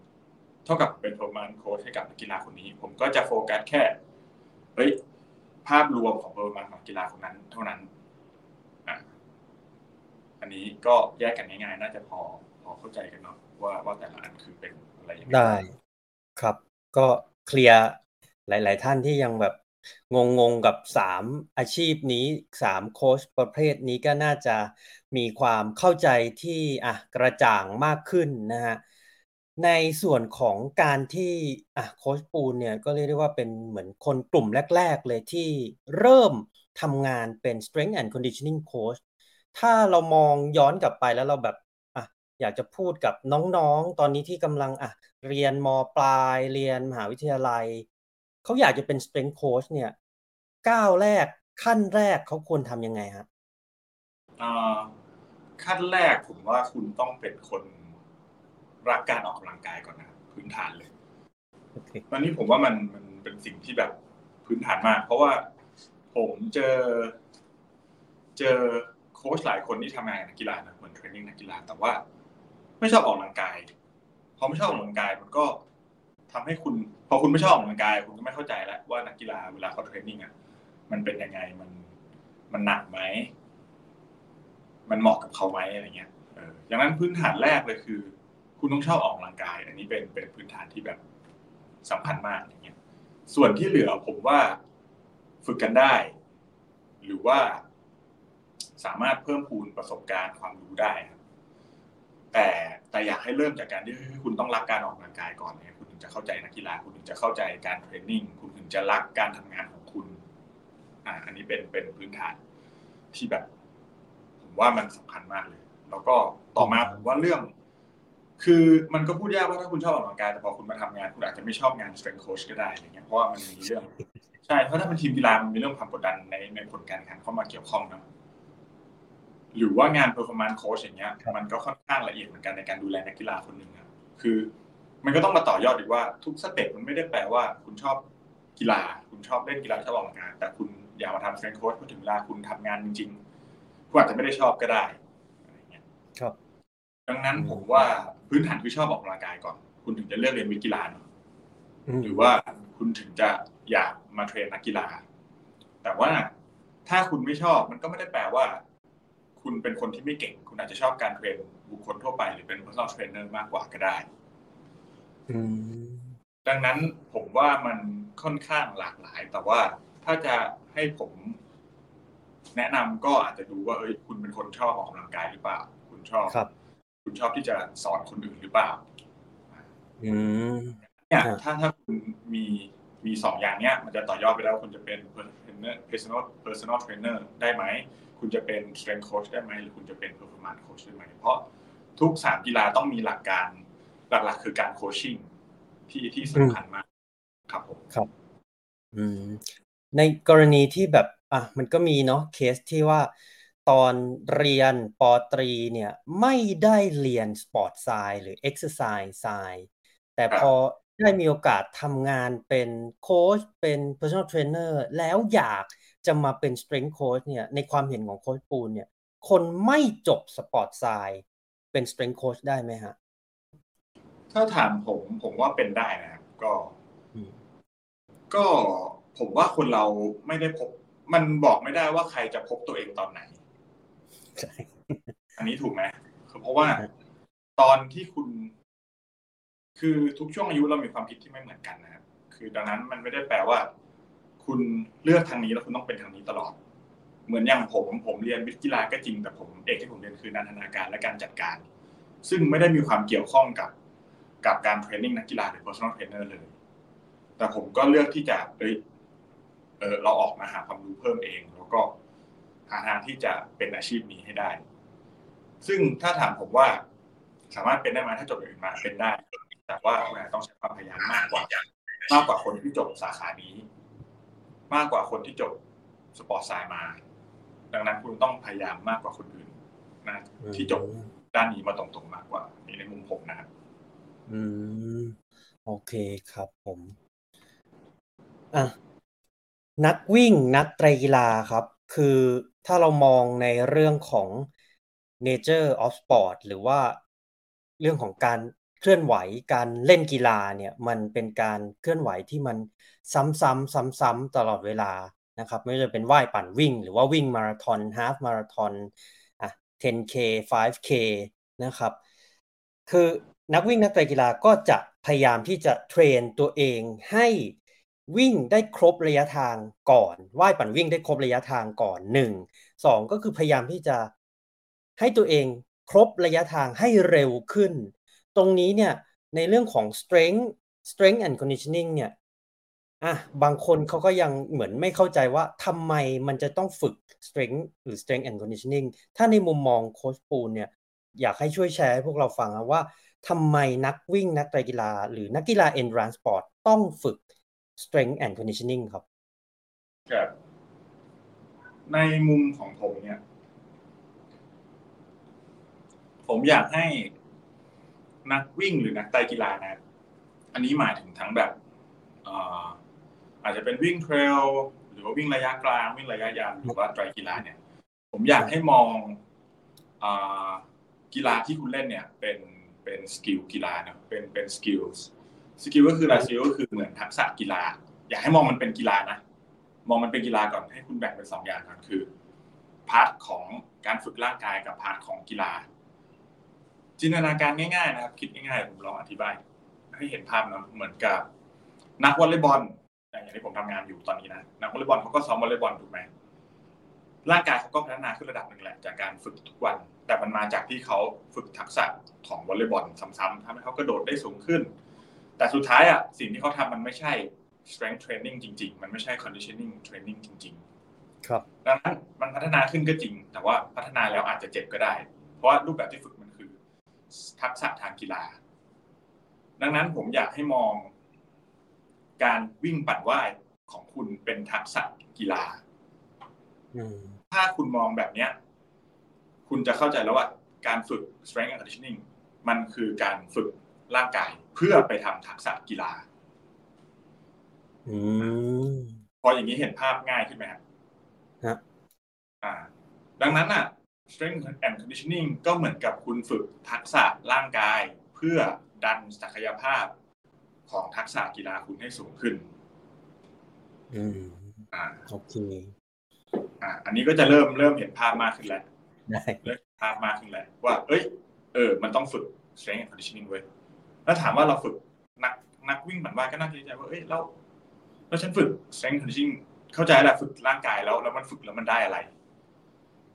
เท่ากับเป็น performance coach ให้กับนักกีฬาคนนี้ ผมก็จะโฟกัสแค่เฮ้ยภาพรวมของ performance ของกีฬาคนนั้น เท่านั้นอะอันนี้ก็แยกกันง่ายๆ น่าจะพอพอเข้าใจกันเนาะว่าว่าแต่ละอันคือเป็นอะไรยังไงได้ ครับ ก็เคลียร์หลาย ๆ ท่านที่ยังแบบ งงๆกับสามอาชีพนี้สามโค้ชประเภทนี้ก็น่าจะมีความเข้าใจที่อะกระจ่างมากขึ้นนะฮะในส่วนของการที่อะโค้ชปูนเนี่ยก็เรียกได้ว่าเป็นเหมือนคนกลุ่มแรก ๆ เลยที่เริ่มทำงานเป็น strength and conditioning coach ถ้าเรามองย้อนกลับไปแล้วเราแบบอะอยากจะพูดกับน้องๆ ตอนนี้ที่กำลังอะเรียนมปลายเรียนมหาวิทยาลัย เขาอยากจะเป็น strength coach เนี่ยก้าวแรกขั้นแรกเขาควรทำยังไงฮะอ่าขั้นแรกผมว่าคุณต้องเป็นคนรักการออกกำลังกายก่อนนะพื้นฐานเลยโอเคตอนนี้ผมว่ามันมันเป็นสิ่งที่แบบพื้นฐานมาก เพราะว่าผมเจอ เจอโค้ชหลายคนที่ทำงานกับนักกีฬานะเหมือน training นักกีฬาแต่ว่า ไม่ชอบออกกำลังกายพอไม่ชอบออกกำลังกายมันก็ ทำให้คุณพอคุณไม่ชอบออกกำลังกาย คุณก็ไม่เข้าใจแล้วว่านักกีฬาเวลาเขา training อะมันเป็นยังไงมันมันหนักไหมมันเหมาะกับเขาไหมอะไรเงี้ยเอออย่างนั้นพื้นฐานแรกเลยคือ คุณต้องชอบออกกำลังกาย อันนี้เป็นเป็นพื้นฐานที่แบบสำคัญมากอย่างเงี้ย ส่วนที่เหลือผมว่าฝึกกันได้ หรือว่าสามารถเพิ่มพูนประสบการณ์ความรู้ได้ครับแต่แต่อยากให้เริ่มจากการที่คุณต้องรักการออกกำลังกายก่อนเนี่ย ถึงจะเข้าใจนักกีฬาคุณถึงจะเข้าใจการเทรนนิ่งคุณถึงจะรักการทำงานของคุณอ่าอันนี้เป็นเป็นพื้นฐานที่แบบ ผมว่ามันสำคัญมากเลย แล้วก็ต่อมาผมว่าเรื่อง คือมันก็พูดยากว่าถ้าคุณชอบออกกำลังกายแต่พอคุณมาทำงานคุณอาจจะไม่ชอบงาน strength coach ก็ได้อะไรเงี้ยเพราะว่ามันมีเรื่องใช่เพราะถ้าเป็นทีมกีฬามันมีเรื่องความกดดันในในผลการแข่งขันเข้ามาเกี่ยวข้องนะหรือว่างาน performance coach อย่างเงี้ยมันก็ค่อนข้างละเอียดเหมือนกันในการดูแลนักกีฬาคนหนึ่งอะคือ มันก็ต้องมาต่อยอดอีกว่าทุกสเต็ปมันไม่ได้แปลว่า คุณชอบกีฬา คุณชอบเล่นกีฬาชอบออกกำลังกายแต่คุณอยากมาทำ strength coach พอถึงเวลาคุณทำงานจริงๆคุณอาจจะไม่ได้ชอบก็ได้อะไรเงี้ยครับ ดังนั้นผมว่าพื้นฐานคือชอบออกกำลังกายก่อน คุณถึงจะเลือกเรียนวิทย์กีฬาเนอะอืมหรือว่าคุณถึงจะอยากมาเทรนนักกีฬา แต่ว่าถ้าคุณไม่ชอบมันก็ไม่ได้แปลว่า คุณเป็นคนที่ไม่เก่ง คุณอาจจะชอบการเทรนบุคคลทั่วไป หรือเป็น personal trainer มากกว่าก็ได้อืม ดังนั้นผมว่ามันค่อนข้างหลากหลาย แต่ว่าถ้าจะให้ผมแนะนำก็อาจจะดูว่าเอ้ยคุณเป็นคนชอบออกกำลังกายหรือเปล่า คุณชอบครับ คุณชอบที่จะสอนคนอื่นหรือเปล่าอืมเนี่ยครับถ้าถ้าคุณมีมีสองอย่างเนี้ย มันจะต่อยอดไปแล้วคุณจะเป็น personal personal personal trainer ได้ไหม คุณจะเป็น strength coach ได้ไหมหรือคุณจะเป็น performance coach ได้ไหม เพราะทุกสามกีฬาต้องมีหลักการ หลักๆ คือการ coaching ที่ที่สำคัญมากครับผมครับ อืมในกรณีที่แบบอะมันก็มีเนาะเคสที่ว่าตอนเรียนปอตรีเนี่ยไม่ได้เรียน sport science หรือ exercise science แต่พอได้มีโอกาสทำงานเป็นโค้ชเป็น personal trainer แล้วอยากจะมาเป็น strength coach เนี่ยในความเห็นของโค้ชปูนเนี่ย คนไม่จบ sport science เป็น strength coach ได้ไหมฮะ ถ้าถามผม ผมว่าเป็นได้นะครับ ก็อืมก็ผมว่าคนเราไม่ได้พบ มันบอกไม่ได้ว่าใครจะพบตัวเองตอนไหนใช่อันนี้ถูกไหมคือเพราะว่าตอนที่คุณ คือทุกช่วงอายุเรามีความคิดที่ไม่เหมือนกันนะครับคือดังนั้นมันไม่ได้แปลว่า คุณเลือกทางนี้แล้วคุณต้องเป็นทางนี้ตลอด เหมือนอย่างผมผมเรียนวิทย์กีฬาก็จริงแต่ผมเอกที่ผมเรียนคือนันทนาการและการจัดการ ซึ่งไม่ได้มีความเกี่ยวข้องกับ กับการเทรนนิ่งนักกีฬาหรือ personal trainer เลย แต่ผมก็เลือกที่จะเอ้ยเออเราออกมาหาความรู้เพิ่มเอง แล้วก็หาทางที่จะเป็นอาชีพนี้ให้ได้ ซึ่งถ้าถามผมว่าสามารถเป็นได้ไหมถ้าจบอื่นมาเป็นได้ แต่ว่าต้องใช้ความพยายามมากกว่ามากกว่าคนที่จบสาขานี้ มากกว่าคนที่จบสปอร์ตไซน์มา ดังนั้นคุณต้องพยายามมากกว่าคนอื่นนะที่จบด้านนี้มาตรงๆมากกว่าในมุมผมนะครับ อืม โอเคครับผม อะ นักวิ่งนักไตรกีฬาครับ คือถ้าเรามองในเรื่องของ nature of sport หรือว่าเรื่องของการเคลื่อนไหวการเล่นกีฬาเนี่ย มันเป็นการเคลื่อนไหวที่มันซ้ำๆซ้ำๆตลอดเวลานะครับ ไม่ว่าจะเป็นว่ายปั่นวิ่ง หรือว่าวิ่งมาราธอนฮาฟมาราธอนอะ 10k 5k นะครับ คือ นักวิ่งนักไตรกีฬาก็จะพยายามที่จะเทรนตัวเองให้วิ่งได้ครบระยะทางก่อนว่ายปั่นวิ่งได้ครบระยะทางก่อนหนึ่งสองก็คือพยายามที่จะให้ตัวเองครบระยะทางให้เร็วขึ้น ตรงนี้เนี่ยในเรื่องของ strength strength and conditioning เนี่ยอะบางคนเขาก็ยังเหมือนไม่เข้าใจว่าทำไมมันจะต้องฝึก strength หรือ strength and conditioning ถ้าในมุมมองโค้ชปูนเนี่ยอยากให้ช่วยแชร์ให้พวกเราฟังว่า ทำไมนักวิ่งนักไตรกีฬา หรือนักกีฬา endurance sport ต้องฝึก strength and conditioning ครับครับในมุมของผมเนี่ย ผมอยากให้นักวิ่งหรือนักไตรกีฬานะ อันนี้หมายถึงทั้งแบบอาจจะเป็นวิ่ง trail หรือว่าวิ่งระยะกลาง วิ่งระยะยาวหรือว่าไตรกีฬาเนี่ย ผมอยากให้มองกีฬาที่คุณเล่นเนี่ย เป็น เป็น skill กีฬาเนาะเป็นเป็น skill skill ก็คืออะไร skill ก็คือเหมือนทักษะกีฬา อยากให้มองมันเป็นกีฬานะมองมันเป็นกีฬาก่อนให้คุณแบ่งเป็นสองอย่างก่อนคือpart ของการฝึกร่างกายกับ part ของกีฬา จินตนาการง่ายๆนะครับ คิดง่ายๆผมลองอธิบาย ให้เห็นภาพนะเหมือนกับ นักวอลเลย์บอลอย่างที่ผมทำงานอยู่ตอนนี้นะนักวอลเลย์บอลเขาก็ซ้อมวอลเลย์บอลถูกไหม ร่างกายเขาก็พัฒนาขึ้นระดับหนึ่งแหละจากการฝึกทุกวัน แต่มันมาจากที่เขาฝึกทักษะของวอลเลย์บอลซ้ำๆทำให้เขากระโดดได้สูงขึ้น แต่สุดท้ายอะสิ่งที่เขาทำมันไม่ใช่ strength training จริง ๆ มันไม่ใช่ conditioning training จริง ๆ ครับดังนั้นมันพัฒนาขึ้นก็จริง แต่ว่าพัฒนาแล้วอาจจะเจ็บก็ได้ เพราะว่ารูปแบบที่ฝึกมันคือ ทักษะทางกีฬา ดังนั้นผมอยากให้มอง การวิ่งปั่นว่ายของคุณเป็นทักษะกีฬา ถ้าคุณมองแบบเนี้ย คุณจะเข้าใจแล้วว่าการฝึก strength and conditioning มันคือการฝึกร่างกายเพื่อไปทำทักษะกีฬาพออย่างนี้เห็นภาพง่ายขึ้นไหมครับครับอ่า ดังนั้นอะ strength and conditioning ก็เหมือนกับคุณฝึกทักษะร่างกาย เพื่อดันศักยภาพของทักษะกีฬาคุณให้สูงขึ้น อืม อ่า โอเค อ่าอันนี้ก็จะเริ่มเริ่มเห็นภาพมากขึ้นแล้วได้เริ่มภาพมากขึ้นแล้วว่า เอ้ย เออ มันต้องฝึก strength and conditioning เว้ยแล้วถามว่าเราฝึกนักนักวิ่งเหมือนว่าก็น่าจะใจว่าเอ้ยแล้วแล้วฉันฝึก strength conditioning เข้าใจแหละฝึกร่างกายแล้ว แล้วมันฝึกแล้วมันได้อะไร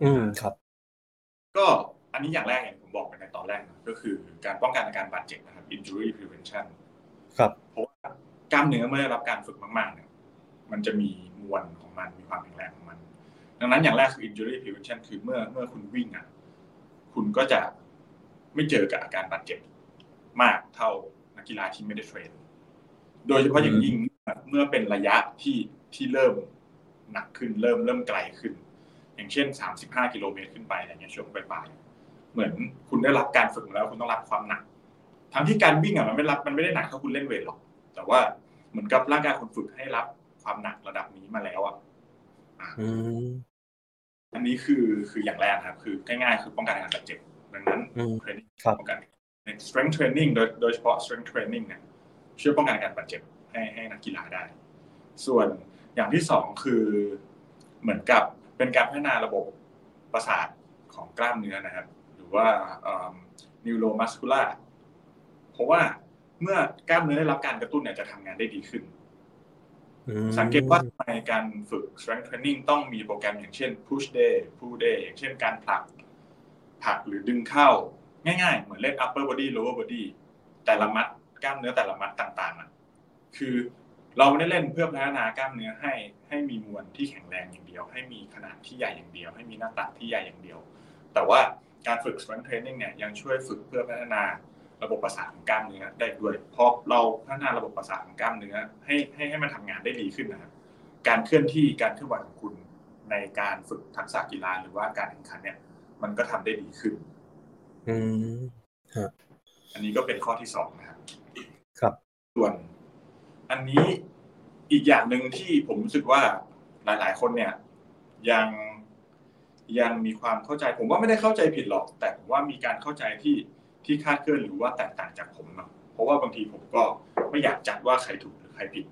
อืมครับ ก็อันนี้อย่างแรกอย่างผมบอกไปในตอนแรกก็คือการป้องกันอาการบาดเจ็บนะครับ injury prevention ครับเพราะว่ากล้ามเนื้อเมื่อได้รับการฝึกมากๆเนี่ยมันจะมีมวลของมันมีความแข็งแรงของมัน ดังนั้นอย่างแรกคือ injury prevention คือเมื่อเมื่อคุณวิ่งอะคุณก็จะไม่เจอกับอาการบาดเจ็บมากเท่านักกีฬาที่ไม่ได้เทรน โดยเฉพาะอย่างยิ่งเมื่อเป็นระยะที่ที่เริ่มหนักขึ้นเริ่มเริ่มไกลขึ้น อย่างเช่น 35 กิโลเมตรขึ้นไปอะไรเงี้ยช่วงปลายๆเหมือนคุณได้รับการฝึกแล้วคุณต้องรับความหนัก ทั้งที่การวิ่งอะมันไม่รับมันไม่ได้หนักเท่าคุณเล่นเวทหรอก แต่ว่าเหมือนกับร่างกายคุณฝึกให้รับความหนักระดับนี้มาแล้วอะ อันนี้คือคืออย่างแรกครับ คือง่ายๆ คือป้องกันการบาดเจ็บดังนั้นเทรนนิ่งป้องกัน strength training โดยโดยเฉพาะ strength training เนี่ยช่วยป้องกันการบาดเจ็บให้ให้นักกีฬาได้ ส่วนอย่างที่สองคือเหมือนกับเป็นการพัฒนาระบบประสาทของกล้ามเนื้อนะครับ หรือว่า neuromuscular เพราะว่าเมื่อกล้ามเนื้อได้รับการกระตุ้นเนี่ยจะทำงานได้ดีขึ้น สังเกตว่าในการฝึก strength training ต้องมีโปรแกรมอย่างเช่น push day pull day อย่างเช่นการผลักผลักหรือดึงเข้า ง่ายๆ เหมือนเล่น upper body lower body แต่ละมัดกล้ามเนื้อแต่ละมัดต่างๆอะคือเราไม่ได้เล่นเพื่อพัฒนากล้ามเนื้อให้ให้มีมวลที่แข็งแรงอย่างเดียว ให้มีขนาดที่ใหญ่อย่างเดียว ให้มีหน้าตักที่ใหญ่อย่างเดียว แต่ว่าการฝึก strength training เนี่ยยังช่วยฝึกเพื่อพัฒนา ระบบประสาทของกล้ามเนื้อได้ด้วยเพราะเราพัฒนาระบบประสาทของกล้ามเนื้อให้ให้ให้มันทำงานได้ดีขึ้นนะครับการเคลื่อนที่การเคลื่อนไหวของคุณในการฝึกทักษะกีฬาหรือว่าการแข่งขันเนี่ย มันก็ทำได้ดีขึ้น อืมอันนี้ก็เป็นข้อที่สองนะครับ ครับ ส่วน อันนี้อีกอย่างหนึ่งที่ผมรู้สึกว่าหลาย ๆ คนเนี่ย ยังยังมีความเข้าใจ ผมว่าไม่ได้เข้าใจผิดหรอก แต่ผมว่ามีการเข้าใจที่ ที่คาดเคลื่อนหรือว่าแตกต่างจากผมเนาะเพราะว่าบางทีผมก็ไม่อยากจัดว่าใครถูกหรือใครผิด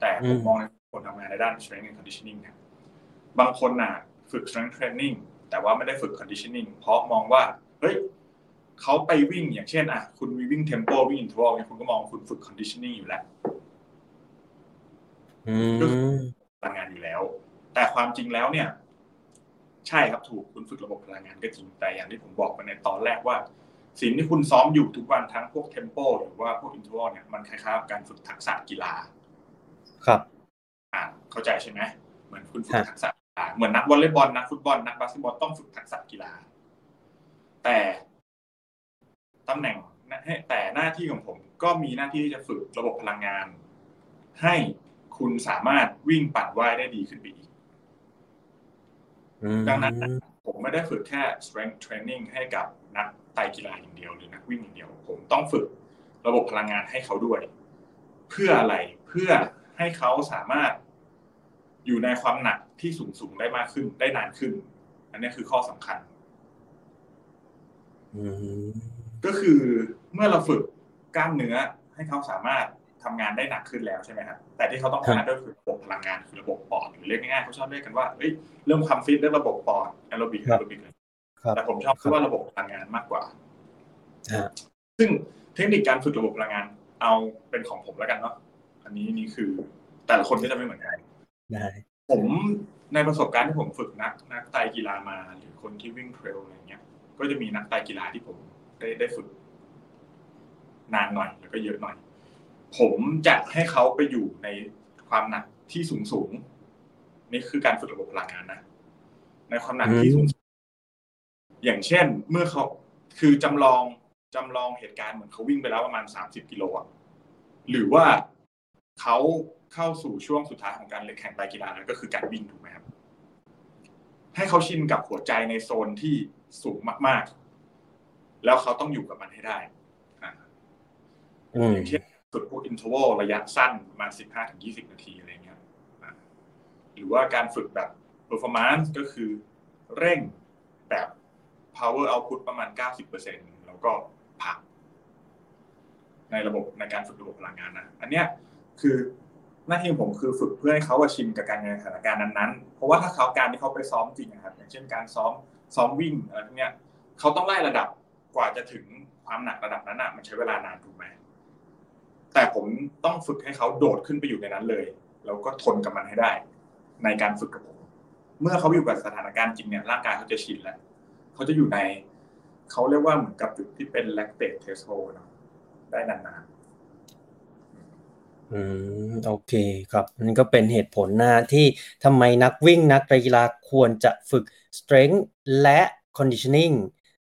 แต่ผมมองในคนทำงานในด้าน strength and conditioning เนี่ยบางคนน่ะฝึก strength training แต่ว่าไม่ได้ฝึก conditioning เพราะมองว่าเฮ้ยเขาไปวิ่งอย่างเช่นอะคุณมีวิ่ง tempo วิ่ง interval เนี่ยคุณก็มองคุณฝึก conditioning อยู่แล้วอืมพลังงานอยู่แล้ว แต่ความจริงแล้วเนี่ย ใช่ครับถูกคุณฝึกระบบพลังงานก็จริงแต่อย่างที่ผมบอกไปในตอนแรกว่า สิ่งที่คุณซ้อมอยู่ทุกวันทั้งพวก tempo หรือว่าพวก interval เนี่ยมันคล้ายๆกับการฝึกทักษะกีฬา ครับ อ่าเข้าใจใช่ไหมเหมือนคุณฝึกทักษะกีฬาเหมือนนักวอลเลย์บอลนักฟุตบอลนักบาสเกตบอลต้องฝึกทักษะกีฬา แต่ตำแหน่งแต่หน้าที่ของผมก็มีหน้าที่ที่จะฝึกระบบพลังงาน ให้คุณสามารถวิ่งปั่นว่ายได้ดีขึ้นไปอีก ดังนั้นผมไม่ได้ฝึกแค่ strength training ให้กับนัก ไตกีฬาอย่างเดียวหรือนักวิ่งอย่างเดียว ผมต้องฝึกระบบพลังงานให้เขาด้วย เพื่ออะไรเพื่อให้เขาสามารถอยู่ในความหนักที่สูงสูงได้มากขึ้นได้นานขึ้น อันนี้คือข้อสำคัญก็คือเมื่อเราฝึกกล้ามเนื้อให้เขาสามารถทำงานได้หนักขึ้นแล้วใช่ไหมครับแต่ที่เขาต้องการก็คือระบบพลังงานคือระบบปอดหรือเรียกง่ายๆเขาชอบเรียกกันว่าเอ้ยเรื่องความฟิตเรื่องระบบปอดแอโรบิกแอโรบิก แต่ผมชอบว่าระบบพลังงานมากกว่าซึ่งเทคนิคการฝึกระบบพลังงาน เอาเป็นของผมแล้วกันเนาะอันนี้นี่คือแต่ละคนก็จะไม่เหมือนกันผมในประสบการณ์ที่ผมฝึกนัก นักไตกีฬามาหรือคนที่วิ่ง trail อะไรเงี้ย ก็จะมีนักไตกีฬาที่ผมได้ได้ฝึก นานหน่อยแล้วก็เยอะหน่อย ผมจะให้เขาไปอยู่ในความหนักที่สูงสูงนี่คือการฝึกระบบพลังงานนะในความหนักที่สูง อย่างเช่นเมื่อเขาคือจำลองจำลองเหตุการณ์เหมือนเขาวิ่งไปแล้วประมาณสามสิบกิโลอะหรือว่าเขาเข้าสู่ช่วงสุดท้ายของการเล่นแข่งไตกีฬานั้นก็คือการวิ่งถูกไหมครับให้เขาชินกับหัวใจในโซนที่สูงมาก ๆ แล้วเขาต้องอยู่กับมันให้ได้อย่างเช่นฝึกพวก interval ระยะสั้นประมาณสิบห้าถึงยี่สิบนาทีอะไรเงี้ยหรือว่าการฝึกแบบ performance ก็คือเร่งแบบ power output ประมาณเก้าสิบเปอร์เซ็นต์แล้วก็พัก ในระบบในการฝึกระบบพลังงานนะอันเนี้ยคือหน้าที่ของผมคือฝึกเพื่อให้เขาชินกับการในสถานการณ์นั้นๆ เพราะว่าถ้าเขาการที่เขาไปซ้อมจริงนะครับอย่างเช่นการซ้อมซ้อมวิ่งอะไรพวกเนี้ยเขาต้องไล่ระดับกว่าจะถึงความหนักระดับนั้นอะมันใช้เวลานานถูกไหมแต่ผมต้องฝึกให้เขาโดดขึ้นไปอยู่ในนั้นเลยแล้วก็ทนกับมันให้ได้ ในการฝึกกับผม เมื่อเขาอยู่กับสถานการณ์จริงเนี่ยร่างกายเขาจะชินแล้ว เขาจะอยู่ใน เขาเรียกว่าเหมือนกับจุดที่เป็นแลคเตทเทสโ o เนาะได้นานๆอืมโอเคครับนั่นก็เป็นเหตุผลนะที่ทำไมนักวิ่งนักกีฬาควรจะฝึก strength และ conditioning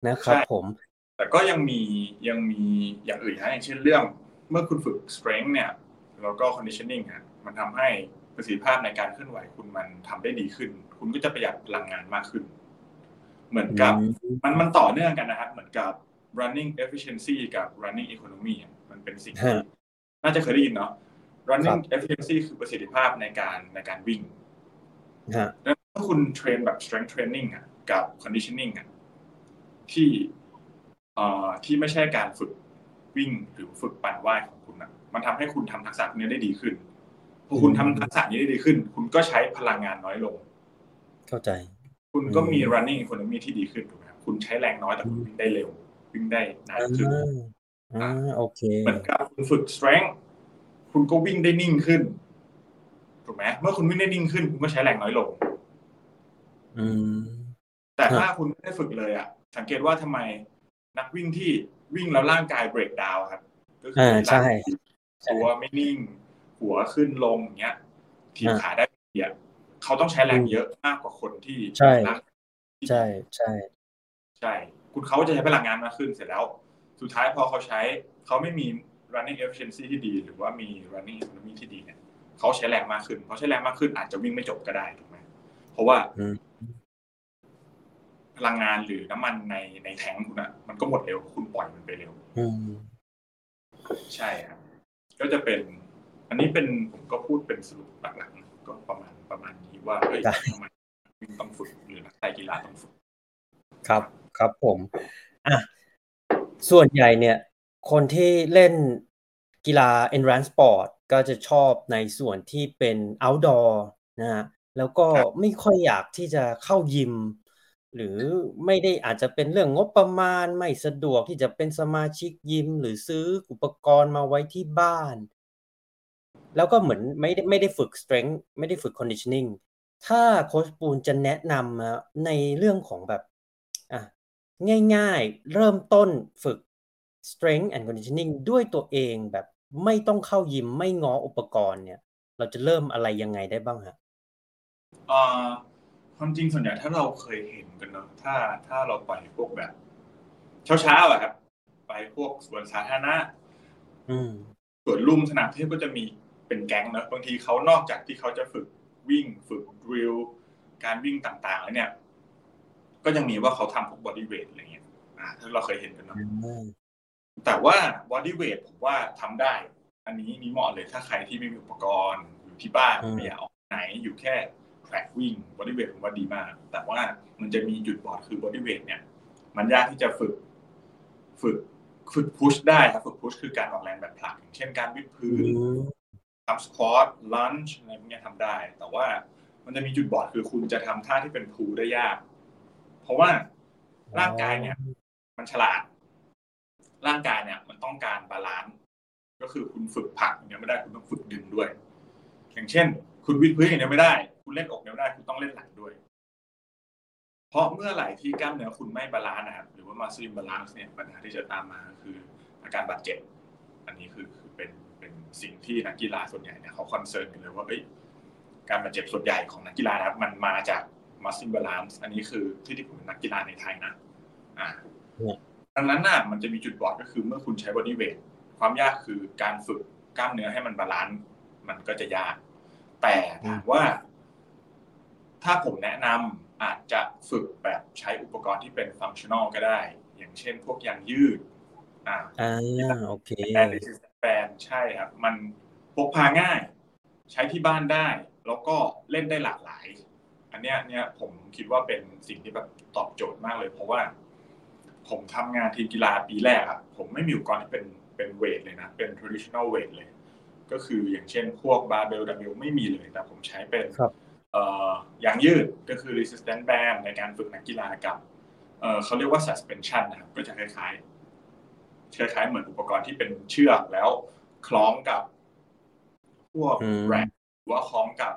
นะครับผม แต่ก็ยังมียังมีอย่างอื่นนะอย่างเช่นเรื่อง เมื่อคุณฝึก strength เนี่ย แล้วก็ conditioning อะมันทำให้ประสิทธิภาพในการเคลื่อนไหวคุณมันทำได้ดีขึ้น คุณก็จะประหยัดพลังงานมากขึ้น เหมือนกับมันมันต่อเนื่องกันนะครับ เหมือนกับ running efficiency กับ running economy มันเป็นสิ่งที่น่าจะเคยได้ยินเนาะ running efficiency คือประสิทธิภาพในการในการวิ่งแล้วถ้าคุณเทรนแบบ strength training อะกับ conditioning อะที่เอ่อที่ไม่ใช่การฝึกวิ่งหรือฝึกปั่นว่ายของคุณนะมันทำให้คุณทำทักษะนี้ได้ดีขึ้นพอคุณทำทักษะนี้ได้ดีขึ้น คุณก็ใช้พลังงานน้อยลง เข้าใจ คุณก็มี running economy ที่ดีขึ้นถูกไหมคุณใช้แรงน้อยแต่คุณวิ่งได้เร็ว วิ่งได้นานขึ้นอ่าโอเคเหมือนกับคุณฝึก strength คุณก็วิ่งได้นิ่งขึ้นถูกไหมเมื่อคุณวิ่งได้นิ่งขึ้น คุณก็ใช้แรงน้อยลงอืมแต่ถ้าคุณไม่ได้ฝึกเลยอะ สังเกตว่าทำไมนักวิ่งที่วิ่งแล้วร่างกายเบรกดาวครับก็คือ่าใช่ตัวไม่นิ่ง หัวขึ้นลงอย่างเงี้ยทีมขาได้เปรียบ เขาต้องใช้แรงเยอะมากกว่าคนที่ใช่ร่างที่ใช่ใช่ใช่คุณเขาจะใช้พลังงานมากขึ้นเสร็จแล้ว สุดท้ายพอเขาใช้เขาไม่มี running efficiency ที่ดี หรือว่ามี running economy ที่ดีเนี่ยเขาใช้แรงมากขึ้นเพราะใช้แรงมากขึ้นอาจจะวิ่งไม่จบก็ได้ถูกไหมเพราะว่าอืมพลังงานหรือน้ำมันในในแทงค์คุณอะมันก็หมดเร็ว คุณปล่อยมันไปเร็วอืมใช่ครับ ก็จะเป็น อันนี้เป็นผมก็พูดเป็นสรุปหลักๆนะก็ประมาณประมาณนี้ ว่าเฮ้ยได้ทำไมวิ่งต้องฝึกหรือนักไตกีฬาต้องฝึก ครับครับผมอะส่วนใหญ่เนี่ย คนที่เล่นกีฬา endurance sport ก็จะชอบในส่วนที่เป็น outdoor นะฮะแล้วก็ไม่ค่อยอยากที่จะเข้ายิม หรือไม่ได้อาจจะเป็นเรื่องงบประมาณไม่สะดวกที่จะเป็นสมาชิกยิม หรือซื้ออุปกรณ์มาไว้ที่บ้าน แล้วก็เหมือนไม่ได้ไม่ได้ฝึก strength ไม่ได้ฝึก conditioning ถ้าโค้ชปูนจะแนะนำนะในเรื่องของแบบอะง่ายๆ เริ่มต้นฝึก strength and conditioning ด้วยตัวเองแบบไม่ต้องเข้ายิมไม่ง้ออุปกรณ์เนี่ย เราจะเริ่มอะไรยังไงได้บ้างฮะเอ่อความจริงส่วนใหญ่ถ้าเราเคยเห็นกันเนาะถ้าถ้าเราไปพวกแบบ เช้าๆอะครับ ไปพวกสวนสาธารณะอืมสวนลุมสนามเทพก็จะมีเป็นแก๊งเนอะบางทีเขานอกจากที่เขาจะฝึก วิ่งฝึก drill การวิ่งต่างๆแล้วเนี่ย ก็ยังมีว่าเขาทำพวก bodyweight อะไรเงี้ยอ่าถ้าเราเคยเห็นกันเนาะแต่ว่า bodyweight ผมว่าทำได้ อันนี้นี่เหมาะเลยถ้าใครที่ไม่มีอุปกรณ์อยู่ที่บ้านอืมไม่อยากออกไหนอยู่แค่ track วิ่ง bodyweight ผมว่าดีมาก แต่ว่ามันจะมีจุดบอดคือ bodyweight เนี่ย มันยากที่จะฝึก ฝึกฝึก push ได้ครับฝึก push คือการออกแรงแบบผลักอย่างเช่นการวิดพื้นอืม ทำ squat lunge อะไรพวกเนี้ยทำได้ แต่ว่ามันจะมีจุดบอดคือคุณจะทำท่าที่เป็น pull ได้ยาก เพราะว่าร่างกายเนี่ย มันฉลาด ร่างกายเนี่ย มันต้องการ balanceก็คือคุณฝึกผลักอย่างเดียวไม่ได้คุณต้องฝึกดึงด้วย อย่างเช่น คุณวิดพื้นอย่างเดียวไม่ได้ คุณเล่นอกเดียวไม่ได้คุณต้องเล่นหลังด้วย เพราะเมื่อไหร่ที่กล้ามเนื้อคุณไม่ balance นะครับหรือว่า muscle imbalance เนี่ยปัญหาที่จะตามมาคืออาการบาดเจ็บ อันนี้คือคือเป็น เป็นสิ่งที่นักกีฬาส่วนใหญ่เนี่ยเขา concern กันเลยว่าเอ้ยการบาดเจ็บส่วนใหญ่ของนักกีฬานะครับมันมาจาก muscle imbalance อันนี้คือที่ที่ผมเป็นนักกีฬาในไทยนะอ่าดังนั้นน่ะมันจะมีจุดบอดก็คือเมื่อคุณใช้ bodyweight ความยากคือการฝึกกล้ามเนื้อให้มัน balance มันก็จะยาก แต่ถามว่า ถ้าผมแนะนำอาจจะฝึกแบบใช้อุปกรณ์ที่เป็น functional ก็ได้ อย่างเช่นพวกยางยืด อ่าอ่าโอเคแบรนด์ resistant band ใช่ครับมันพกพาง่าย ใช้ที่บ้านได้ แล้วก็เล่นได้หลากหลาย อันเนี้ยเนี่ยผมคิดว่าเป็นสิ่งที่แบบตอบโจทย์มากเลย เพราะว่า ผมทำงานทีมกีฬาปีแรกอะผมไม่มีอุปกรณ์ที่เป็นเป็น weight เลยนะ เป็น traditional weight เลย ก็คืออย่างเช่นพวก barbell dumbbell ไม่มีเลย แต่ผมใช้เป็นครับเอ่อยางยืดก็คือ resistant band ในการฝึกนักกีฬากับเอ่อเขาเรียกว่า suspension นะครับก็จะคล้ายๆ คล้ายๆเหมือนอุปกรณ์ที่เป็นเชือกแล้วคล้องกับพวกอืมแร็กหรือว่าคล้องกับ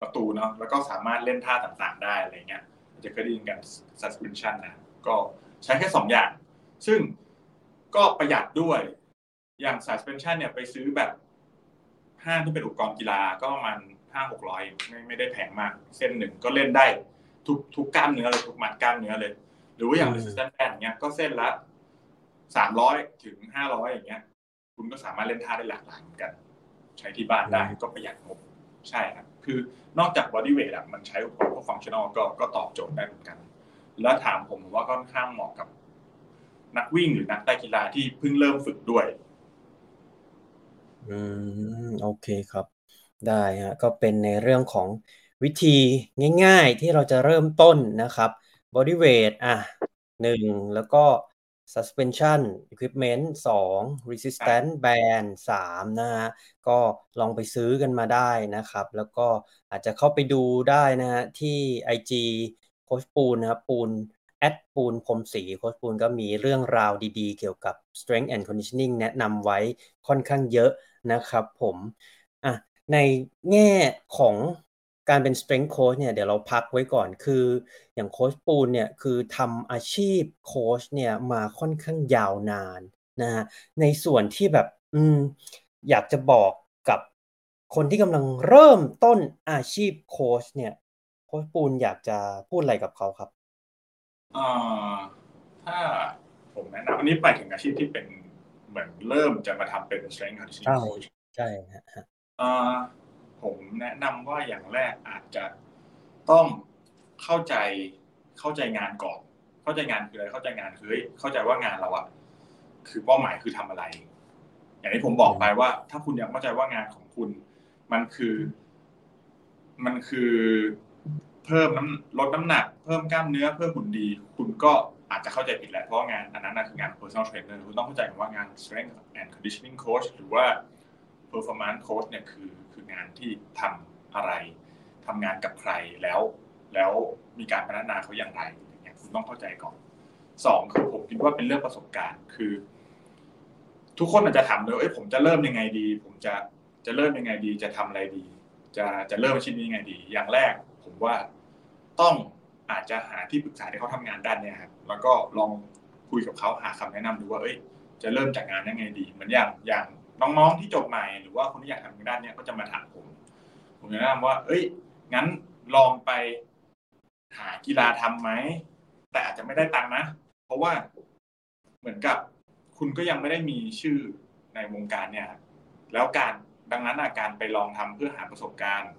ประตูเนาะแล้วก็สามารถเล่นท่าต่างๆ ได้อะไรเงี้ยจะเคยได้ยินกัน suspension นะก็ใช้แค่สองอย่าง ซึ่งก็ประหยัดด้วยอย่าง suspension เนี่ยไปซื้อแบบห้างที่เป็นอุปกรณ์กีฬาก็ประมาณห้าหกร้อยไม่ไม่ได้แพงมาก เส้นหนึ่งก็เล่นได้ทุกทุกกล้ามเนื้อเลยทุกมัดกล้ามเนื้อเลย หรือว่าอย่างอืม resistant band เนี้ยก็เส้นละ สามร้อยถึงห้าร้อยอย่างเงี้ย คุณก็สามารถเล่นท่าได้หลากหลายเหมือนกัน ใช้ที่บ้านได้ก็ประหยัดงบใช่ครับ คือนอกจาก body weight อะมันใช้อุปกรณ์พวก functional ก็ก็ตอบโจทย์ได้เหมือนกัน แล้วถามผมผมว่าค่อนข้างเหมาะกับ นักวิ่งหรือนักไต่กีฬาที่เพิ่งเริ่มฝึกด้วย อืมโอเคครับ ได้ฮะก็เป็นในเรื่องของวิธีง่าย ๆ ที่เราจะเริ่มต้นนะครับ body weight อะหนึ่งแล้วก็ suspension equipment สอง resistance band สามนะฮะก็ลองไปซื้อกันมาได้นะครับ แล้วก็อาจจะเข้าไปดูได้นะฮะที่ IG โคชปูนนะครับปูนแอดปูนพรมศรีโค้ชปูนก็มีเรื่องราวดีๆ เกี่ยวกับ strength and conditioning แนะนำไว้ค่อนข้างเยอะนะครับผมอะในแง่ของ การเป็น strength coach เนี่ยเดี๋ยวเราพักไว้ก่อนคืออย่างโค้ชปูนเนี่ยคือทำอาชีพโค้ชเนี่ยมาค่อนข้างยาวนานนะฮะในส่วนที่แบบอืมอยากจะบอกกับคนที่กำลังเริ่มต้นอาชีพโค้ชเนี่ยโค้ชปูนอยากจะพูดอะไรกับเขาครับอ่าถ้าผมแนะนำอันนี้ไปถึงอาชีพที่เป็นเหมือนเริ่มจะมาทำเป็น strength conditioning coach ใช่ฮะ ผมแนะนำว่าอย่างแรกอาจจะต้องเข้าใจเข้าใจงานก่อน เข้าใจงานคืออะไรเข้าใจงานคือเข้าใจว่างานเราอะคือเป้าหมายคือทำอะไร อย่างที่ผมบอกไปว่า ถ้าคุณยังเข้าใจว่างานของคุณ มันคือ มันคือเพิ่มน้ำลดน้ำหนัก เพิ่มกล้ามเนื้อเพิ่มหุ่นดี คุณก็อาจจะเข้าใจผิดแหละเพราะงานอันนั้นคืองาน personal trainer คุณต้องเข้าใจว่างาน strength and conditioning coach หรือว่า performance coach เนี่ยคือ คืองานที่ทำอะไรทำงานกับใครแล้วแล้วมีการพัฒนาเขาอย่างไรอย่างเงี้ยคุณต้องเข้าใจก่อนสองคือผมคิดว่าเป็นเรื่องประสบการณ์คือ ทุกคนอาจจะถามเลยเอ้ยผมจะเริ่มยังไงดี ผมจะจะเริ่มยังไงดี จะทำอะไรดี จะจะเริ่มชิ้นนี้ยังไงดี อย่างแรก ผมว่าต้องอาจจะหาที่ปรึกษาที่เขาทำงานด้านเนี้ยครับแล้วก็ลองคุยกับเขาหาคำแนะนำดูว่าเอ้ย จะเริ่มจากงานยังไงดีเหมือนอย่างอย่าง น้องๆที่จบใหม่หรือว่าคนที่อยากทำงานด้านนี้ก็จะมาถามผม ผมแนะนำว่า เอ้ย งั้นลองไปหากีฬาทํำไหมแต่อาจจะไม่ได้ตังค์นะ เพราะว่าเหมือนกับคุณก็ยังไม่ได้มีชื่อในวงการเนี่ย แล้วการดังนั้นอาการไปลองทำเพื่อหาประสบการณ์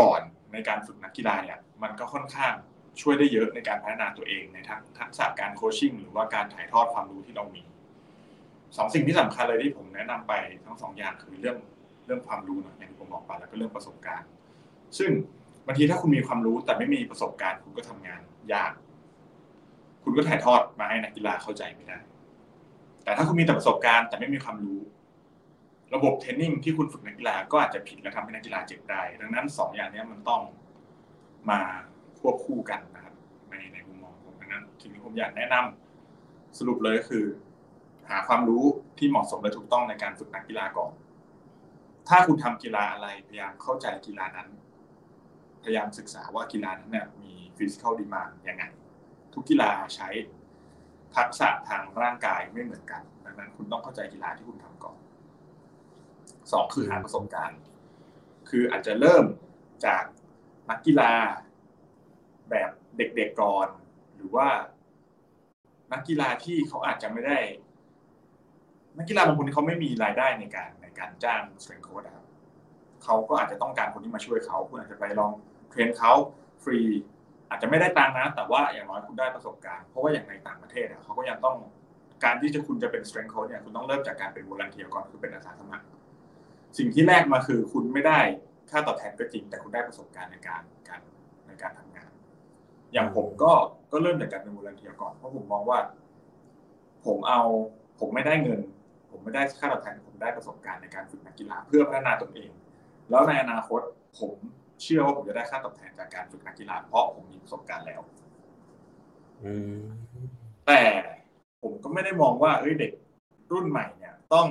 ก่อนในการฝึกนักกีฬาเนี่ย มันก็ค่อนข้างช่วยได้เยอะในการพัฒนาตัวเองในทั้งทักษะการโคชชิ่งหรือว่าการถ่ายทอดความรู้ที่เรามี สองสิ่งที่สำคัญเลยที่ผมแนะนำไปทั้งสองอย่างคือเรื่องเรื่องความรู้นะอย่างที่ผมบอกไปแล้วก็เรื่องประสบการณ์ ซึ่งบางทีถ้าคุณมีความรู้แต่ไม่มีประสบการณ์ คุณก็ทำงานยาก คุณก็ถ่ายทอดมาให้นักกีฬาเข้าใจไม่ได้ แต่ถ้าคุณมีแต่ประสบการณ์แต่ไม่มีความรู้ ระบบเทรนนิ่งที่คุณฝึกนักกีฬาก็อาจจะผิดและทำให้นักกีฬาเจ็บได้ ดังนั้นสองอย่างนี้มันต้องมาควบคู่กันนะครับในในมุมมองผมดังนั้นสิ่งที่ผมอยากแนะนำสรุปเลยก็คือ หาความรู้ที่เหมาะสมและถูกต้องในการฝึกนักกีฬาก่อน ถ้าคุณทำกีฬาอะไรพยายามเข้าใจกีฬานั้น พยายามศึกษาว่ากีฬานั้นเนี่ยมีฟิสิกอลดีมาอย่างไง ทุกกีฬาใช้ทักษะทางร่างกายไม่เหมือนกัน ดังนั้นคุณต้องเข้าใจกีฬาที่คุณทำก่อนสองคือหาประสบการณ์ คืออาจจะเริ่มจากนักกีฬาแบบเด็กๆก่อน หรือว่านักกีฬาที่เขาอาจจะไม่ได้ นักกีฬาบางคนที่เขาไม่มีรายได้ในการในการจ้าง strength coach ครับเขาก็อาจจะต้องการคนที่มาช่วยเขาคุณอาจจะไปลอง train เขาฟรี อาจจะไม่ได้ตังค์นะ แต่ว่าอย่างน้อยคุณได้ประสบการณ์เพราะว่าอย่างในต่างประเทศเขาก็ยังต้องการที่จะคุณจะเป็น strength coach เนี่ยคุณต้องเริ่มจากการเป็น volunteer ก่อนคือเป็นอาสาสมัคร สิ่งที่แรกมาคือคุณไม่ได้ค่าตอบแทนก็จริง แต่คุณได้ประสบการณ์ในการการในการทำงาน อย่างผมก็ก็เริ่มจากการเป็นวอลันเทียก่อนเพราะผมมองว่า ผมเอาผมไม่ได้เงิน ผมไม่ได้ค่าตอบแทนผมได้ประสบการณ์ในการฝึกนักกีฬาเพื่อพัฒนาตนเอง แล้วในอนาคตผมเชื่อว่าผมจะได้ค่าตอบแทนจากการฝึกนักกีฬาเพราะผมมีประสบการณ์แล้วแต่ผมก็ไม่ได้มองว่าเอ้ยเด็กรุ่นใหม่เนี่ย ต้อง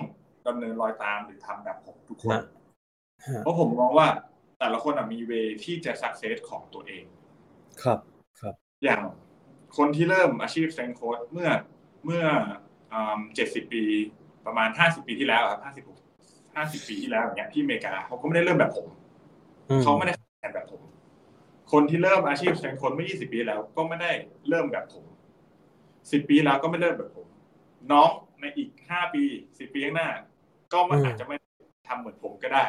ดำเนินรอยตามหรือทำแบบผมทุกคน เพราะผมมองว่าแต่ละคนมีเวที่จะสักเซสของตัวเอง ครับครับ อย่างคนที่เริ่มอาชีพเซนโค้ดเมื่อเมื่อเจ็ดสิบปี ประมาณห้าสิบปีที่แล้วครับห้าสิบห้าสิบปีที่แล้วอย่างเงี้ยที่อเมริกาเขาก็ไม่ได้เริ่มแบบผมเขาไม่ได้แข่งแบบผม คนที่เริ่มอาชีพแข่งคนเมื่อยี่สิบปีแล้ว ก็ไม่ได้เริ่มแบบผมสิบปีแล้วก็ไม่เริ่มแบบผม น้องในอีกห้าปีสิบปีข้างหน้า ก็มันอาจจะไม่ทำเหมือนผมก็ได้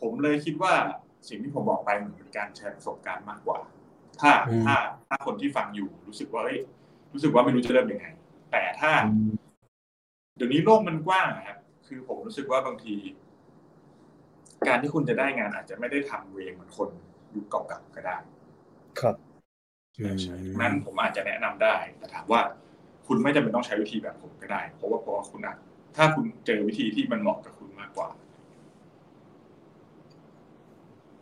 ผมเลยคิดว่าสิ่งที่ผมบอกไปเหมือนเป็นการแชร์ประสบการณ์มากกว่า ถ้าถ้าถ้าคนที่ฟังอยู่รู้สึกว่าเอ้ยรู้สึกว่าไม่รู้จะเริ่มยังไง แต่ถ้า เดี๋ยวนี้โลกมันกว้างครับ คือผมรู้สึกว่าบางที การที่คุณจะได้งานอาจจะไม่ได้ทำเวงเหมือนคนยุคเก่าๆก็ได้ ครับใช่นั้นผมอาจจะแนะนำได้ แต่ถามว่า คุณไม่จำเป็นต้องใช้วิธีแบบผมก็ได้ เพราะว่าเพราะว่าคุณอะถ้าคุณเจอวิธีที่มันเหมาะกับคุณมากกว่า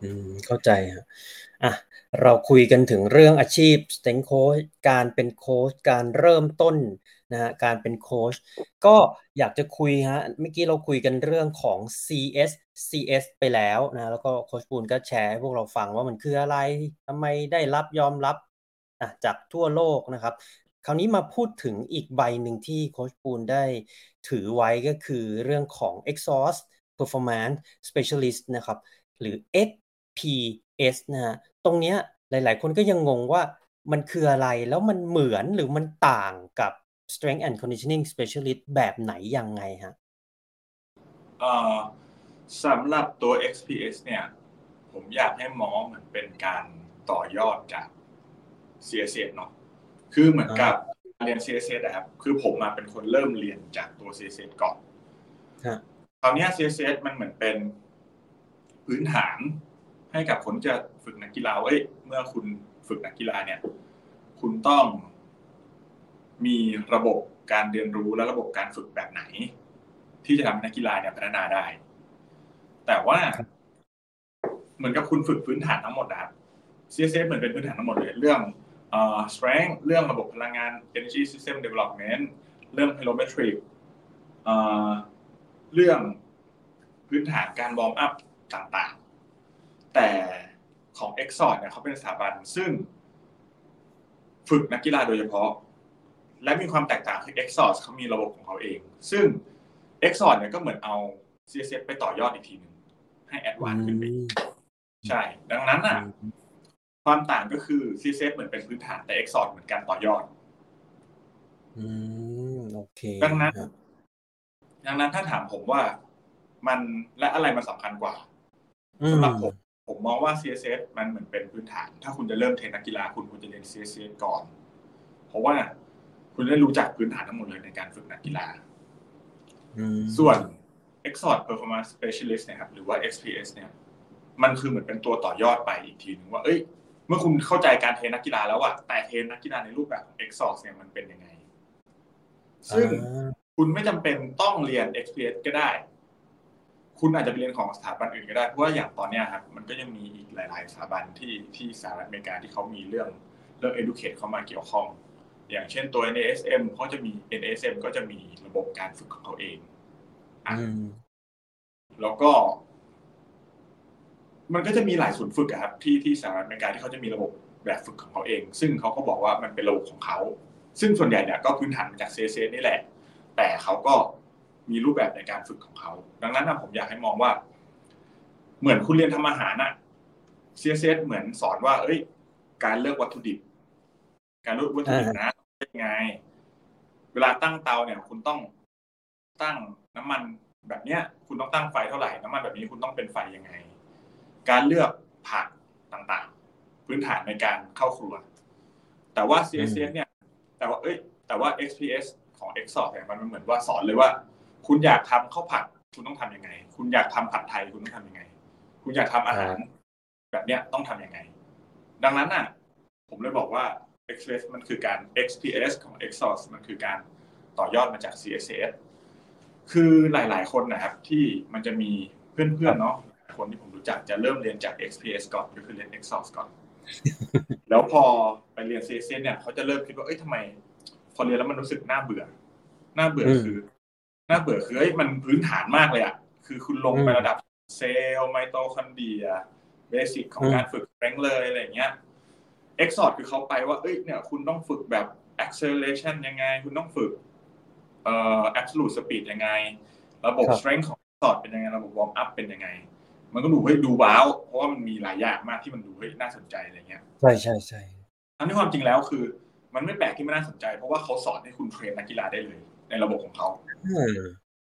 อืมเข้าใจครับอะ เราคุยกันถึงเรื่องอาชีพสเต็งโค้ชการเป็นโค้ชการเริ่มต้นนะฮะการเป็นโค้ชก็อยากจะคุยฮะเมื่อกี้เราคุยกันเรื่องของ CS CS ไปแล้วนะแล้วก็โค้ชปูนก็แชร์ให้พวกเราฟังว่ามันคืออะไรทำไมได้รับยอมรับอะจากทั่วโลกนะครับ คราวนี้มาพูดถึงอีกใบหนึ่งที่โค้ชปูนได้ถือไว้ก็คือเรื่องของ exhaust performance specialist นะครับ หรือ SPS นะฮะ ตรงเนี้ยหลาย ๆ คนก็ยังงงว่ามันคืออะไรแล้วมันเหมือนหรือมันต่างกับ strength and conditioning specialist แบบไหนยังไงฮะเอ่อสำหรับตัว XPS เนี่ย ผมอยากให้มองเหมือนเป็นการต่อยอดจาก CSS เนาะคือเหมือนกับเรียน CSS นะครับ คือผมมาเป็นคนเริ่มเรียนจากตัว CSS ก่อนฮะคราวเนี้ย CSS มันเหมือนเป็นพื้นฐาน ให้กับคนจะฝึกนักกีฬาเอ้ยเมื่อคุณฝึกนักกีฬาเนี่ย คุณต้องมีระบบการเรียนรู้และระบบการฝึกแบบไหน ที่จะทำให้นักกีฬาเนี่ยพัฒนาได้ แต่ว่า เหมือนกับคุณฝึกพื้นฐานทั้งหมดนะครับ CSS เหมือนเป็นพื้นฐานทั้งหมดเลยเรื่องเอ่อ strength เรื่องระบบพลังงาน energy system development เรื่อง plyometric เอ่อเรื่องพื้นฐานการวอร์มอัพต่างๆ แต่ของ e x o r เนี่ยเขาเป็นสถาบันซึ่ง ฝึกนักกีฬาโดยเฉพาะ และมีความแตกต่างคือ e x o r เขามีระบบของเขาเอง ซึ่ง e x o r เนี่ยก็เหมือนเอา CSS ไปต่อยอดอีกทีหนึ่งให้ advance ขึ้นไปอีกใช่ ดังนั้นอะความต่างก็คือ CSS เหมือนเป็นพื้นฐานแต่ e x o r เหมือนการต่อยอดอืมโอเคดังนั้นฮะดังนั้นถ้าถามผมว่ามันและอะไรมันสำคัญกว่าอืสำหรับผม ผมมองว่า CSS มันเหมือนเป็นพื้นฐาน ถ้าคุณจะเริ่มเทรนนักกีฬาคุณควรจะเรียน CSS ก่อน เพราะว่าคุณได้รู้จักพื้นฐานทั้งหมดเลยในการฝึกนักกีฬาอืมส่วน Export Performance Specialist เนะครับหรือว่า XPS เนี่ย มันคือเหมือนเป็นตัวต่อยอดไปอีกทีหนึงว่า เอ้ย เมื่อคุณเข้าใจการเทรนนักกีฬาแล้วอะแต่เทรนนักกีฬาในรูปแบบของ Exos เนี่ยมันเป็นยังไง ซึ่งอ่าคุณไม่จำเป็นต้องเรียน XPS ก็ได้ คุณอาจจะไปเรียนของสถาบันอื่นก็ได้เพราะว่าอย่างตอนเนี้ยครับมันก็ยังมีอีกหลาย ๆ สถาบันที่ที่สหรัฐอเมริกาที่เขามีเรื่องเรื่อง educate เข้ามาเกี่ยวข้อง อย่างเช่นตัว NASM เขาจะมี NASM ก็จะมีระบบการฝึกของเขาเองอะอืมแล้วก็ มันก็จะมีหลายศูนย์ฝึกอะครับ ที่ที่สหรัฐอเมริกาที่เขาจะมีระบบแบบฝึกของเขาเอง ซึ่งเขาก็บอกว่ามันเป็นระบบของเขา ซึ่งส่วนใหญ่เนี่ยก็พื้นฐานมาจาก CSS นี่แหละ แต่เขาก็ มีรูปแบบในการฝึกของเขา ดังนั้นนะผมอยากให้มองว่า เหมือนคุณเรียนทำอาหารน่ะ CSS เหมือนสอนว่า เอ้ย การเลือกวัตถุดิบ การเลือกวัตถุดิบนะเป็นยังไง เวลาตั้งเตาเนี่ย คุณต้องตั้งน้ำมันแบบเนี้ย คุณต้องตั้งไฟเท่าไหร่น้ำมันแบบนี้คุณต้องเป็นไฟยังไง การเลือกผักต่างๆ พื้นฐานในการเข้าครัว แต่ว่า CSS เนี่ย แต่ว่าเอ้ยแต่ว่า XPS ของ Exos เนี่ยมันเหมือนว่าสอนเลยว่า คุณอยากทำข้าวผัด คุณต้องทำยังไง คุณอยากทำผัดไทยคุณต้องทำยังไง คุณอยากทำอาหาร แบบเนี้ยต้องทำยังไง ดังนั้นน่ะ ผมเลยบอกว่า XPS มันคือการ XPS ของ Exos มันคือการต่อยอดมาจาก CSS คือหลาย ๆ คนนะครับ ที่มันจะมีเพื่อนๆเนาะคนที่ผมรู้จักจะเริ่มเรียนจาก XPS ก่อนก็คือเรียน Exos ก่อน แล้วพอไปเรียน CSS เนี่ยเขาจะเริ่มคิดว่าเอ้ยทำไม พอเรียนแล้วมันรู้สึกน่าเบื่อ น่าเบื่อคือ น่าเบื่อคือเอ้ยมันพื้นฐานมากเลยอะคือคุณลงไประดับเซลล์ไมโตคอนเดรียเบสิกของการฝึกแรงเลยอะไรอย่างเงี้ย Exot คือเขาไปว่าเอ้ยเนี่ยคุณต้องฝึกแบบ acceleration ยังไง คุณต้องฝึกเอ่อ absolute speed ยังไง ระบบครับ strength ของ Exot เป็นยังไง ระบบ warm up เป็นยังไง มันก็ดูเฮ้ยดูว้าว เพราะว่ามันมีหลายอย่างมากที่มันดูเฮ้ยน่าสนใจอะไรเงี้ยใช่ใช่ใช่ทั้งที่ความจริงแล้วคือ มันไม่แปลกที่ไม่น่าสนใจ เพราะว่าเขาสอนให้คุณเทรนนักกีฬาได้เลย ในระบบของเขาอืม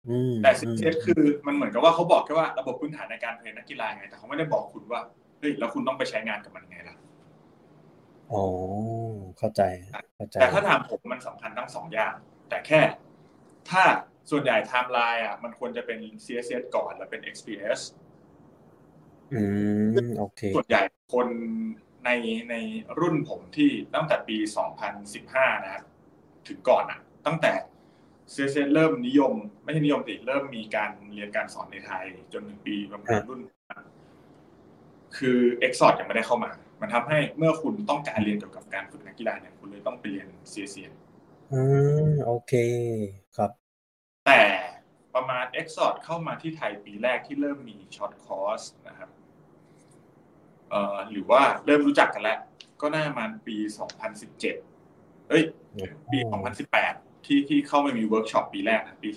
อืมแต่ CSS คือมันเหมือนกับว่าเขาบอกแค่ว่าระบบพื้นฐานในการเทรนนักกีฬาไง แต่เขาไม่ได้บอกคุณว่าเฮ้ยแล้วคุณต้องไปใช้งานกับมันยังไงล่ะอ๋อเข้าใจเข้าใจ แต่ถ้าถามผมมันสำคัญทั้งสองอย่าง แต่แค่ถ้าส่วนใหญ่ไทม์ไลน์อะมันควรจะเป็น CSS ก่อนแล้วเป็น XPS อืมโอเคส่วนใหญ่คนในในรุ่นผมที่ตั้งแต่ปี 2015 นะครับ ถึงก่อนอะ ตั้งแต่ CSS เริ่มนิยม ไม่ใช่นิยมสิเริ่มมีการเรียนการสอนในไทย จนถึงปีประมาณรุ่น คือ Exot ยังไม่ได้เข้ามา มันทำให้เมื่อคุณต้องการเรียนเกี่ยวกับการฝึกนักกีฬาเนี่ยคุณเลยต้องไปเรียน CSCS อืมโอเคครับ แต่ประมาณ Exot เข้ามาที่ไทยปีแรกที่เริ่มมี short course นะครับเอ่อหรือว่าเริ่มรู้จักกันแล้ว ก็น่าประมาณปี 2017 เอ้ย ปี 2018 ที่ที่เข้ามามีเวิร์กช็อปปีแรกนะปี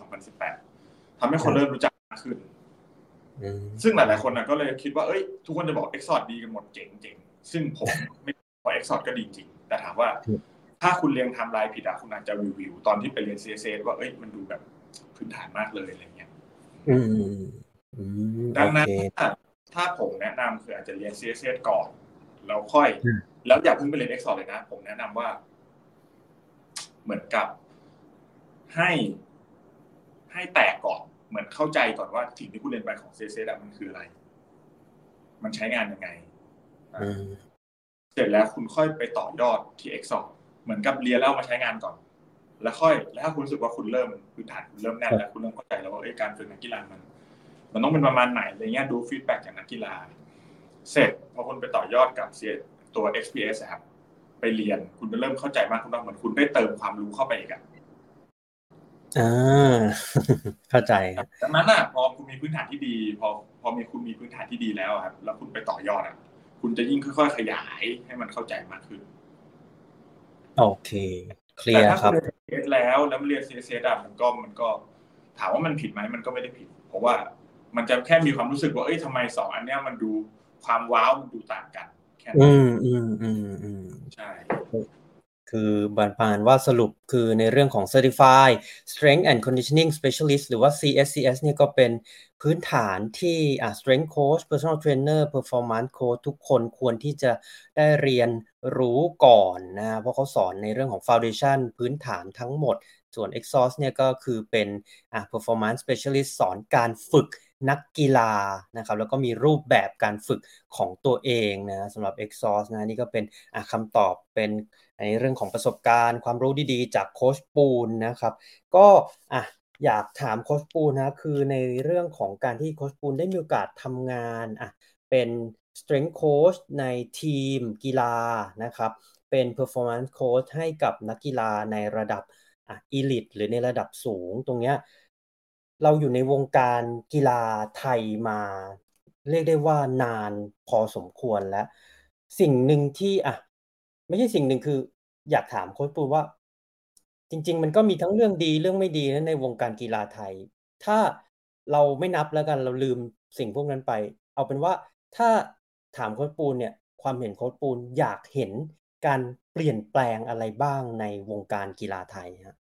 2018ทำให้คนเริ่มรู้จักมากขึ้น ซึ่งหลาย ๆ คนนะก็เลยคิดว่าเอ้ย ทุกคนจะบอกเอ็กซอดดีกันหมดเจ๋งเจ๋งซึ่งผมไม่บอกเอ็กซอดก็ดีจริง แต่ถามว่า ถ้าคุณเรียงทำลายผิดอะคุณอาจจะวิววิวตอนที่ไปเรียน CSS ว่าเอ้ยมันดูแบบพื้นฐานมากเลยอะไรเงี้ยอืมดังนั้นถ้าถ้าผมแนะนำคืออาจจะเรียน CSS ก่อนแล้วค่อย แล้วอย่าเพิ่งไปเรียน Excel เลยนะ ผมแนะนำว่า เหมือนกับ ให้ ให้แตกก่อน เหมือนเข้าใจก่อนว่าสิ่งที่คุณเรียนไปของ CSS มันคืออะไร มันใช้งานยังไงเสร็จแล้วคุณค่อยไปต่อยอดที่ Excel เหมือนกับเรียนแล้วมาใช้งานก่อน แล้วค่อย แล้วถ้าคุณรู้สึกว่าคุณเริ่มพื้นฐานคุณเริ่มแน่นแล้วคุณเริ่มเข้าใจแล้วว่าการฝึกนักกีฬามัน มันต้องเป็นประมาณไหนอะไรเงี้ยดูฟีดแบ็กจากนักกีฬา เสร็จพอคุณไปต่อยอดกับตัว XPS ครับไปเรียนคุณจะเริ่มเข้าใจมากขึ้นเหมือนคุณได้เติมความรู้เข้าไปอีกอะ อ่าเข้าใจดังนั้นอะพอคุณมีพื้นฐานที่ดี พอพอมีคุณมีพื้นฐานที่ดีแล้วครับ แล้วคุณไปต่อยอดอะ คุณจะยิ่งค่อยๆขยายให้มันเข้าใจมากขึ้นโอเคเคลียร์ครับแต่ถ้าคุณเรียนแล้วแล้วเรียน CSS อะมันก็มันก็ ถามว่ามันผิดไหมมันก็ไม่ได้ผิด เพราะว่ามันจะแค่มีความรู้สึกว่าเอ้ยทำไมสองอันเนี้ยมันดูความว้าวมันดูต่างกัน แค่นั้นอืมอืมอืมอืมใช่ คือบานพานว่าสรุปคือในเรื่องของ Certified Strength and Conditioning Specialist หรือว่า CSCS เนี่ยก็เป็นพื้นฐานที่ Strength Coach Personal Trainer Performance Coach ทุกคนควรที่จะได้เรียนรู้ก่อนนะเพราะเขาสอนในเรื่องของ Foundation พื้นฐานทั้งหมด ส่วน Exhaust เนี่ยก็คือเป็น Performance Specialist สอนการฝึก นักกีฬานะครับแล้วก็มีรูปแบบการฝึกของตัวเองนะสำหรับ Exhaust นะนี่ก็เป็นคำตอบเป็นในเรื่องของประสบการณ์ ความรู้ดีๆ จากโคชปูนนะครับก็อะอยากถามโคชปูนนะคือในเรื่องของการที่โคชปูนได้มีโอกาสทำงานอะเป็น strength coach ในทีมกีฬานะครับเป็น performance coach ให้กับนักกีฬาในระดับอะ elite หรือในระดับสูงตรงเนี้ย เราอยู่ในวงการกีฬาไทยมา เรียกได้ว่านานพอสมควรแล้ว สิ่งหนึ่งที่อะไม่ใช่สิ่งหนึ่งคือ อยากถามโค้ชปูว่า จริง ๆ มันก็มีทั้งเรื่องดีเรื่องไม่ดีนะในวงการกีฬาไทย ถ้าเราไม่นับแล้วกันเราลืมสิ่งพวกนั้นไป เอาเป็นว่าถ้าถามโค้ชปูเนี่ย ความเห็นโค้ชปูอยากเห็นการเปลี่ยนแปลงอะไรบ้างในวงการกีฬาไทยฮะ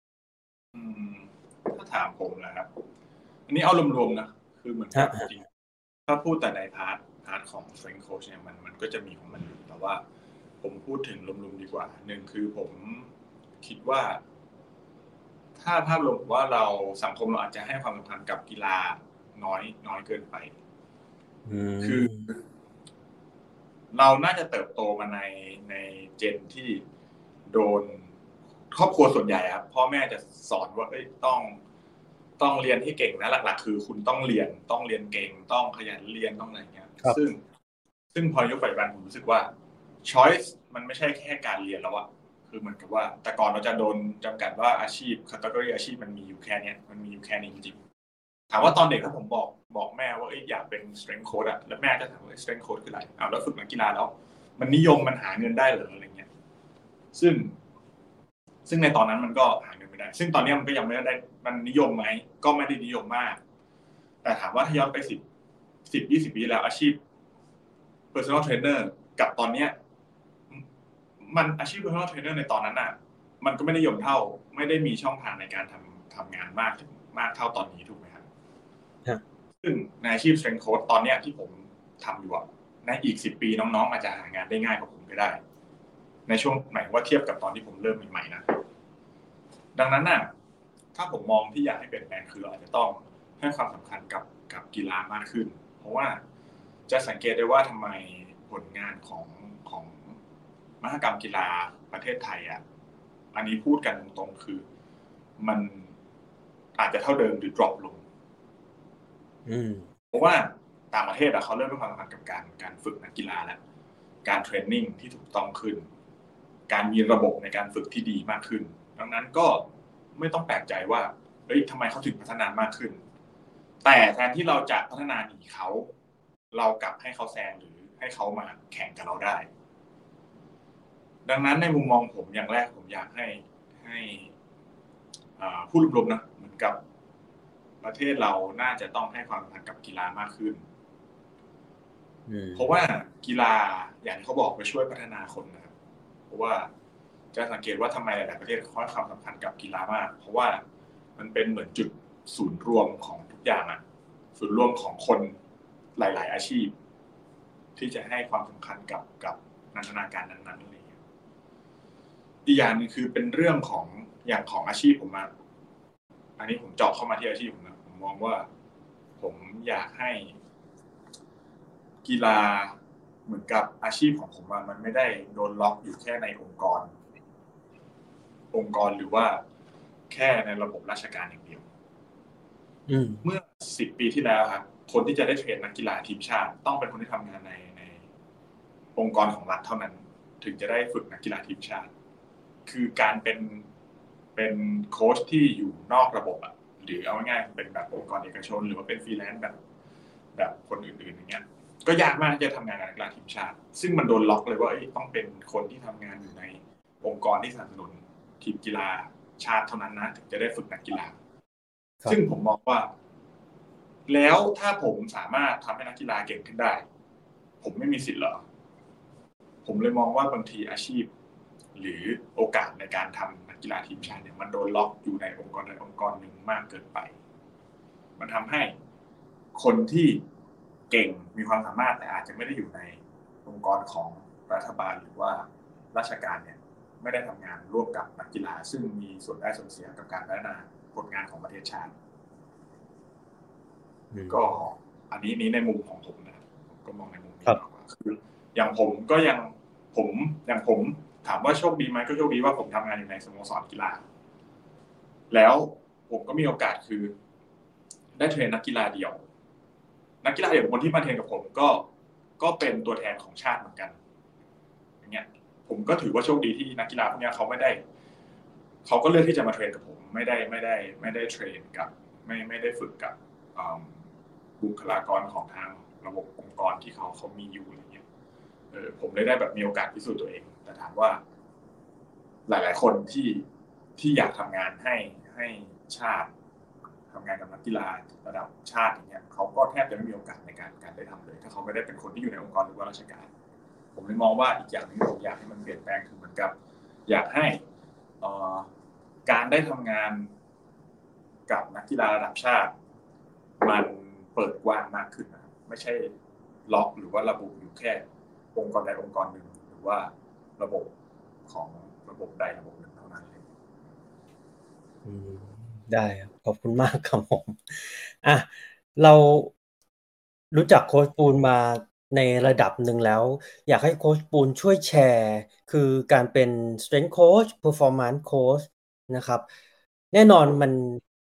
ถ้าถามผมนะครับ อันนี้เอารวมๆนะคือเหมือนกับจริงถ้าพูดแต่ใน part part ของ strength coach เนี่ยมันมันก็จะมีของมันอยู่แต่ว่า ผมพูดถึงรวมๆดีกว่าหนึ่งคือผมคิดว่า ถ้าภาพรวมว่าเราสังคมเราอาจจะให้ความสำคัญกับกีฬาน้อยน้อยเกินไปคือ เราน่าจะเติบโตมาในในเจนที่โดนครอบครัวส่วนใหญ่ครับพ่อแม่จะสอนว่าเอ้ยต้อง ต้องเรียนให้เก่งนะหลัก ๆ คือคุณต้องเรียนต้องเรียนเก่งต้องขยันเรียนต้องอะไรเงี้ยซึ่ง ซึ่งพอยกไปบันผมรู้สึกว่า choice มันไม่ใช่แค่การเรียนแล้วอะคือเหมือนกับว่า แต่ก่อนเราจะโดนจำกัดว่าอาชีพคัตเกอรี่อาชีพมันมีอยู่แค่นี้มันมีอยู่แค่นี้จริงๆถามว่าตอนเด็กถ้าผมบอกบอกแม่ว่าอยากเป็น strength coach อะแล้วแม่จะถามว่า strength coach คืออะไรอ้าวแล้วฝึกนักกีฬาแล้ว มันนิยมมันหาเงินได้หรืออะไรเงี้ย ซึ่ง ซึ่งในตอนนั้นมันก็หาเงิน ไม่ได้ ซึ่งตอนนี้มันก็ยังไม่ได้มันนิยมไหมก็ไม่ได้นิยมมาก แต่ถามว่าถ้าย้อนไปสิบสิบยี่สิบปีแล้วอาชีพ personal trainer กับตอนเนี้ยมันอาชีพ personal trainer ในตอนนั้นอะ มันก็ไม่ได้ยมเท่า ไม่ได้มีช่องทางในการทำทำงานมากถึงมากเท่าตอนนี้ถูกไหมครับซึ่งในอาชีพ strength coach ตอนเนี้ยที่ผมทำอยู่อะในอีกสิบปีน้องๆอาจจะหางานได้ง่ายกว่าผมก็ได้ ในช่วงหมายว่าเทียบกับตอนที่ผมเริ่มใหม่ๆนะ ดังนั้นน่ะถ้าผมมองที่อยากให้เปลี่ยนแปลงคือเราอาจจะต้องให้ความสำคัญกับกับกีฬามากขึ้น เพราะว่าจะสังเกตได้ว่าทำไมผลงานของของมหกรรมกีฬาประเทศไทยอะอันนี้พูดกันตรงๆคือ มันอาจจะเท่าเดิมหรือ drop ลงเพราะว่าต่างประเทศอะเขาเริ่มให้ความสำคัญกับการการฝึกนักกีฬาแล้วการเทรนนิ่งที่ถูกต้องขึ้น การมีระบบในการฝึกที่ดีมากขึ้น ดังนั้นก็ไม่ต้องแปลกใจว่าเฮ้ยทำไมเขาถึงพัฒนามากขึ้น แต่แทนที่เราจะพัฒนาหนีเขาเรากลับให้เขาแซงหรือให้เขามาแข่งกับเราได้ ดังนั้นในมุมมองผมอย่างแรกผมอยากให้ให้ผู้รวมๆนะเหมือนกับประเทศเราน่าจะต้องให้ความสำคัญกับกีฬามากขึ้นเพราะว่ากีฬาอย่างที่เขาบอกไปช่วยพัฒนาคนนะครับเพราะว่า จะสังเกตว่าทำไมหลายประเทศเขาให้ความสำคัญกับกีฬามาก เพราะว่ามันเป็นเหมือนจุดศูนย์รวมของทุกอย่างอะศูนย์รวมของคนหลาย ๆ อาชีพ ที่จะให้ความสำคัญกับกับนันทนาการนั้นๆอะไรอย่างเงี้ยอีกอย่างนึงคือเป็นเรื่องของอย่างของอาชีพผมมาอันนี้ผมเจาะเข้ามาที่อาชีพผมนะผมมองว่า ผมอยากให้ กีฬาเหมือนกับอาชีพของผมมันไม่ได้โดนล็อกอยู่แค่ในองค์กร องค์กรหรือว่าแค่ในระบบราชการอย่างเดียวเมื่อสิบปีที่แล้วครับคนที่จะได้ train นักกีฬาทีมชาติ ต้องเป็นคนที่ทำงานในในองค์กรของรัฐเท่านั้น ถึงจะได้ฝึกนักกีฬาทีมชาติ คือการเป็นเป็นโค้ชที่อยู่นอกระบบอะหรือเอาง่ายๆเป็นแบบองค์กรเอกชน หรือว่าเป็นฟรีแลนซ์แบบ แบบคนอื่นๆอย่างเงี้ย ก็ยากมากที่จะทำงานกับนักกีฬาทีมชาติ ซึ่งมันโดนล็อกเลยว่าต้องเป็นคนที่ทำงานอยู่ในองค์กรที่สนับสนุน ทีมกีฬาชาติเท่านั้นนะถึงจะได้ฝึกนักกีฬา ซึ่งผมมองว่า แล้วถ้าผมสามารถทำให้นักกีฬาเก่งขึ้นได้ ผมไม่มีสิทธิ์หรอ ผมเลยมองว่าบางทีอาชีพ หรือโอกาสในการทำนักกีฬาทีมชาติเนี่ยมันโดนล็อกอยู่ในองค์กรใดองค์กรหนึ่งมากเกินไป มันทำให้คนที่เก่งมีความสามารถแต่อาจจะไม่ได้อยู่ในองค์กรของรัฐบาลหรือว่าราชการเนี่ย ไม่ได้ทำงานร่วมกับนักกีฬาซึ่งมีส่วนได้ส่วนเสียกับการพัฒนาผลงานของประเทศชาติก็อันนี้นี้ในมุมของผมนะก็มองในมุมนี้มากกว่าคืออย่างผมก็ยังผมอย่างผมถามว่าโชคดีไหมก็โชคดีว่าผมทำงานอยู่ในสโมสรกีฬา แล้วผมก็มีโอกาสคือ ได้เทรนนักกีฬาเดี่ยว นักกีฬาอย่างคนที่มาเทรนกับผมก็ก็เป็นตัวแทนของชาติเหมือนกันอย่างเงี้ย ผมก็ถือว่าโชคดีที่นักกีฬาพวกนี้เขาไม่ได้เขาก็เลือกที่จะมาเทรนกับผม ไม่ได้ไม่ได้ไม่ได้เทรนกับ ไม่ไม่ได้ฝึกกับบุคลากรของทางระบบองค์กรที่เขาเขามีอยู่อะไรเงี้ยเออผมเลยได้แบบมีโอกาสพิสูจน์ตัวเอง แต่ถามว่า หลาย ๆ คนที่ที่อยากทำงานให้ให้ชาติทำงานกับนักกีฬาระดับชาติอย่างเงี้ยเขาก็แทบจะไม่มีโอกาสในการการได้ทำเลย ถ้าเขาไม่ได้เป็นคนที่อยู่ในองค์กรหรือว่าราชการ ผมเลยมองว่าอีกอย่างหนึ่งผมอยากให้มันเปลี่ยนแปลงคือเหมือนกับ อยากให้การได้ทำงานกับนักกีฬาระดับชาติ มันเปิดกว้างมากขึ้นนะไม่ใช่ล็อกหรือว่าระบุอยู่แค่องค์กรใดองค์กรหนึ่งหรือว่าระบบของระบบใดระบบหนึ่งเท่านั้นเลยได้ขอบคุณมากครับผมอะเรารู้จักโค้ชปูนมา ในระดับหนึ่งแล้ว อยากให้โค้ชปูนช่วยแชร์ คือการเป็น strength coach performance coach นะครับ แน่นอนมัน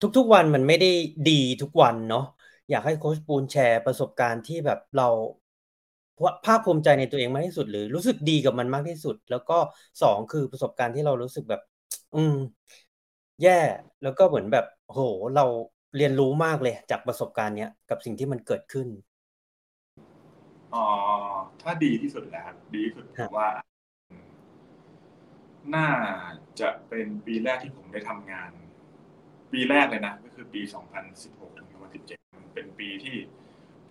ทุกๆวันมันไม่ได้ดีทุกวันเนาะอยากให้โค้ชปูนแชร์ประสบการณ์ที่แบบเราภาคภูมิใจในตัวเองมากที่สุด หรือรู้สึกดีกับมันมากที่สุด แล้วก็สองคือประสบการณ์ที่เรารู้สึกแบบ อืม แย่ แล้วก็เหมือนแบบโหเราเรียนรู้มากเลยจากประสบการณ์เนี้ยกับสิ่งที่มันเกิดขึ้น อ๋อถ้าดีที่สุดแล้วดีที่สุดคือว่า น่าจะเป็นปีแรกที่ผมได้ทำงาน ปีแรกเลยนะ ก็คือปี 2016 ถึง 2017มันเป็นปีที่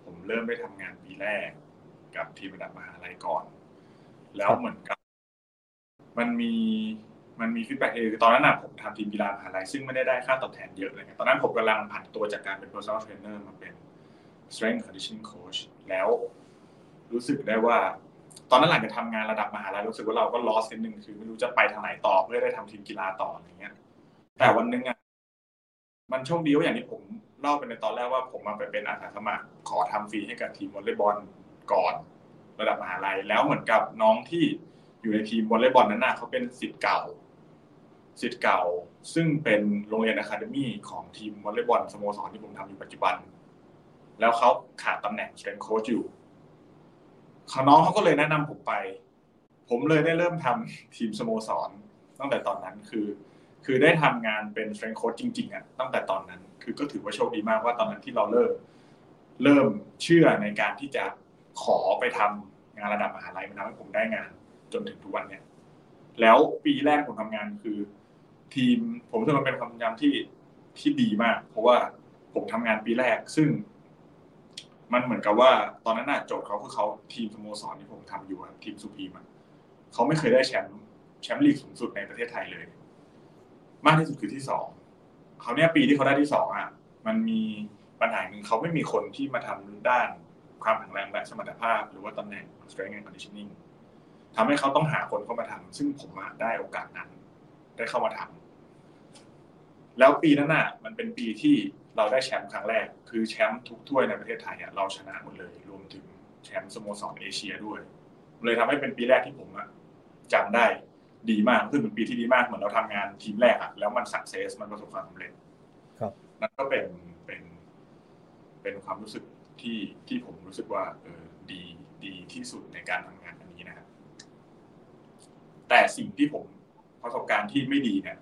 ผมเริ่มได้ทำงานปีแรก กับทีมระดับมหาลัยก่อน แล้วเหมือนกับ มันมีมันมี feedback เอคือตอนนั้นนะผมทำทีมกีฬามหาลัยซึ่งไม่ได้ได้ค่าตอบแทนเยอะเลยตอนนั้นผมกำลังผันตัวจากการเป็น personal trainer มาเป็น strength conditioning coach แล้ว รู้สึกได้ว่า ตอนนั้นหลังจากทำงานระดับมหาลัยรู้สึกว่าเราก็ lost นิดนึงคือไม่รู้จะไปทางไหนต่อเพื่อได้ทำทีมกีฬาต่ออะไรเงี้ย แต่วันนึงอะมันโชคดีว่าอย่างที่ผมเล่าไปในตอนแรกว่าผมมาไปเป็นอาสาสมัครขอทำฟรีให้กับทีมวอลเลย์บอลก่อน ระดับมหาลัยแล้วเหมือนกับน้องที่อยู่ในทีมวอลเลย์บอลนั้นน่ะเขาเป็นสิทธิ์เก่าสิทธิ์เก่า ซึ่งเป็นโรงเรียน academy ของทีมวอลเลย์บอลสโมสรที่ผมทำอยู่ปัจจุบัน แล้วเขาขาดตำแหน่งเป็นโค้ชอยู่ เขาน้องเขาก็เลยแนะนำผมไป ผมเลยได้เริ่มทำทีมสโมสร ตั้งแต่ตอนนั้นคือ คือได้ทำงานเป็นเทรนโค้ชจริงๆอะตั้งแต่ตอนนั้น คือก็ถือว่าโชคดีมากว่าตอนนั้นที่เราเริ่ม เริ่มเชื่อในการที่จะขอไปทำงานระดับมหาลัยมันทำให้ผมได้งาน จนถึงทุกวันเนี้ยแล้วปีแรกผมทำงานคือ ทีมผมรู้สึกมันเป็นความพยายามที่ที่ดีมาก เพราะว่าผมทำงานปีแรก ซึ่ง มันเหมือนกับว่าตอนนั้นน่ะโจทย์เขาคือเขาทีมสโมสรที่ผมทำอยู่ทีมสุพีมเขาไม่เคยได้แชมป์แชมป์ลีกสูงสุดในประเทศไทยเลย มากที่สุดคือที่สองเขาเนี่ยปีที่เขาได้ที่สองอะมันมีปัญหาหนึ่งเขาไม่มีคนที่มาทำด้านความแข็งแรงและสมรรถภาพ หรือว่าตำแหน่ง strength and conditioning ทำให้เขาต้องหาคนเข้ามาทำซึ่งผมได้โอกาสนั้น ได้เข้ามาทำแล้วปีนั้นน่ะ มันเป็นปีที่ เราได้แชมป์ครั้งแรก คือแชมป์ทุกถ้วยในประเทศไทยเราชนะหมดเลย รวมถึงแชมป์สโมสรเอเชียด้วย เลยทำให้เป็นปีแรกที่ผมจำได้ดีมากคือเป็นปีที่ดีมากเหมือนเราทำงานทีมแรกอะแล้วมันสักเซสมันประสบความสำเร็จครับนั่นก็เป็นเป็นเป็นความรู้สึกที่ที่ผมรู้สึกว่าเออดีดีที่สุดในการทำงานอันนี้นะครับแต่สิ่งที่ผมประสบการณ์ที่ไม่ดีเนี่ย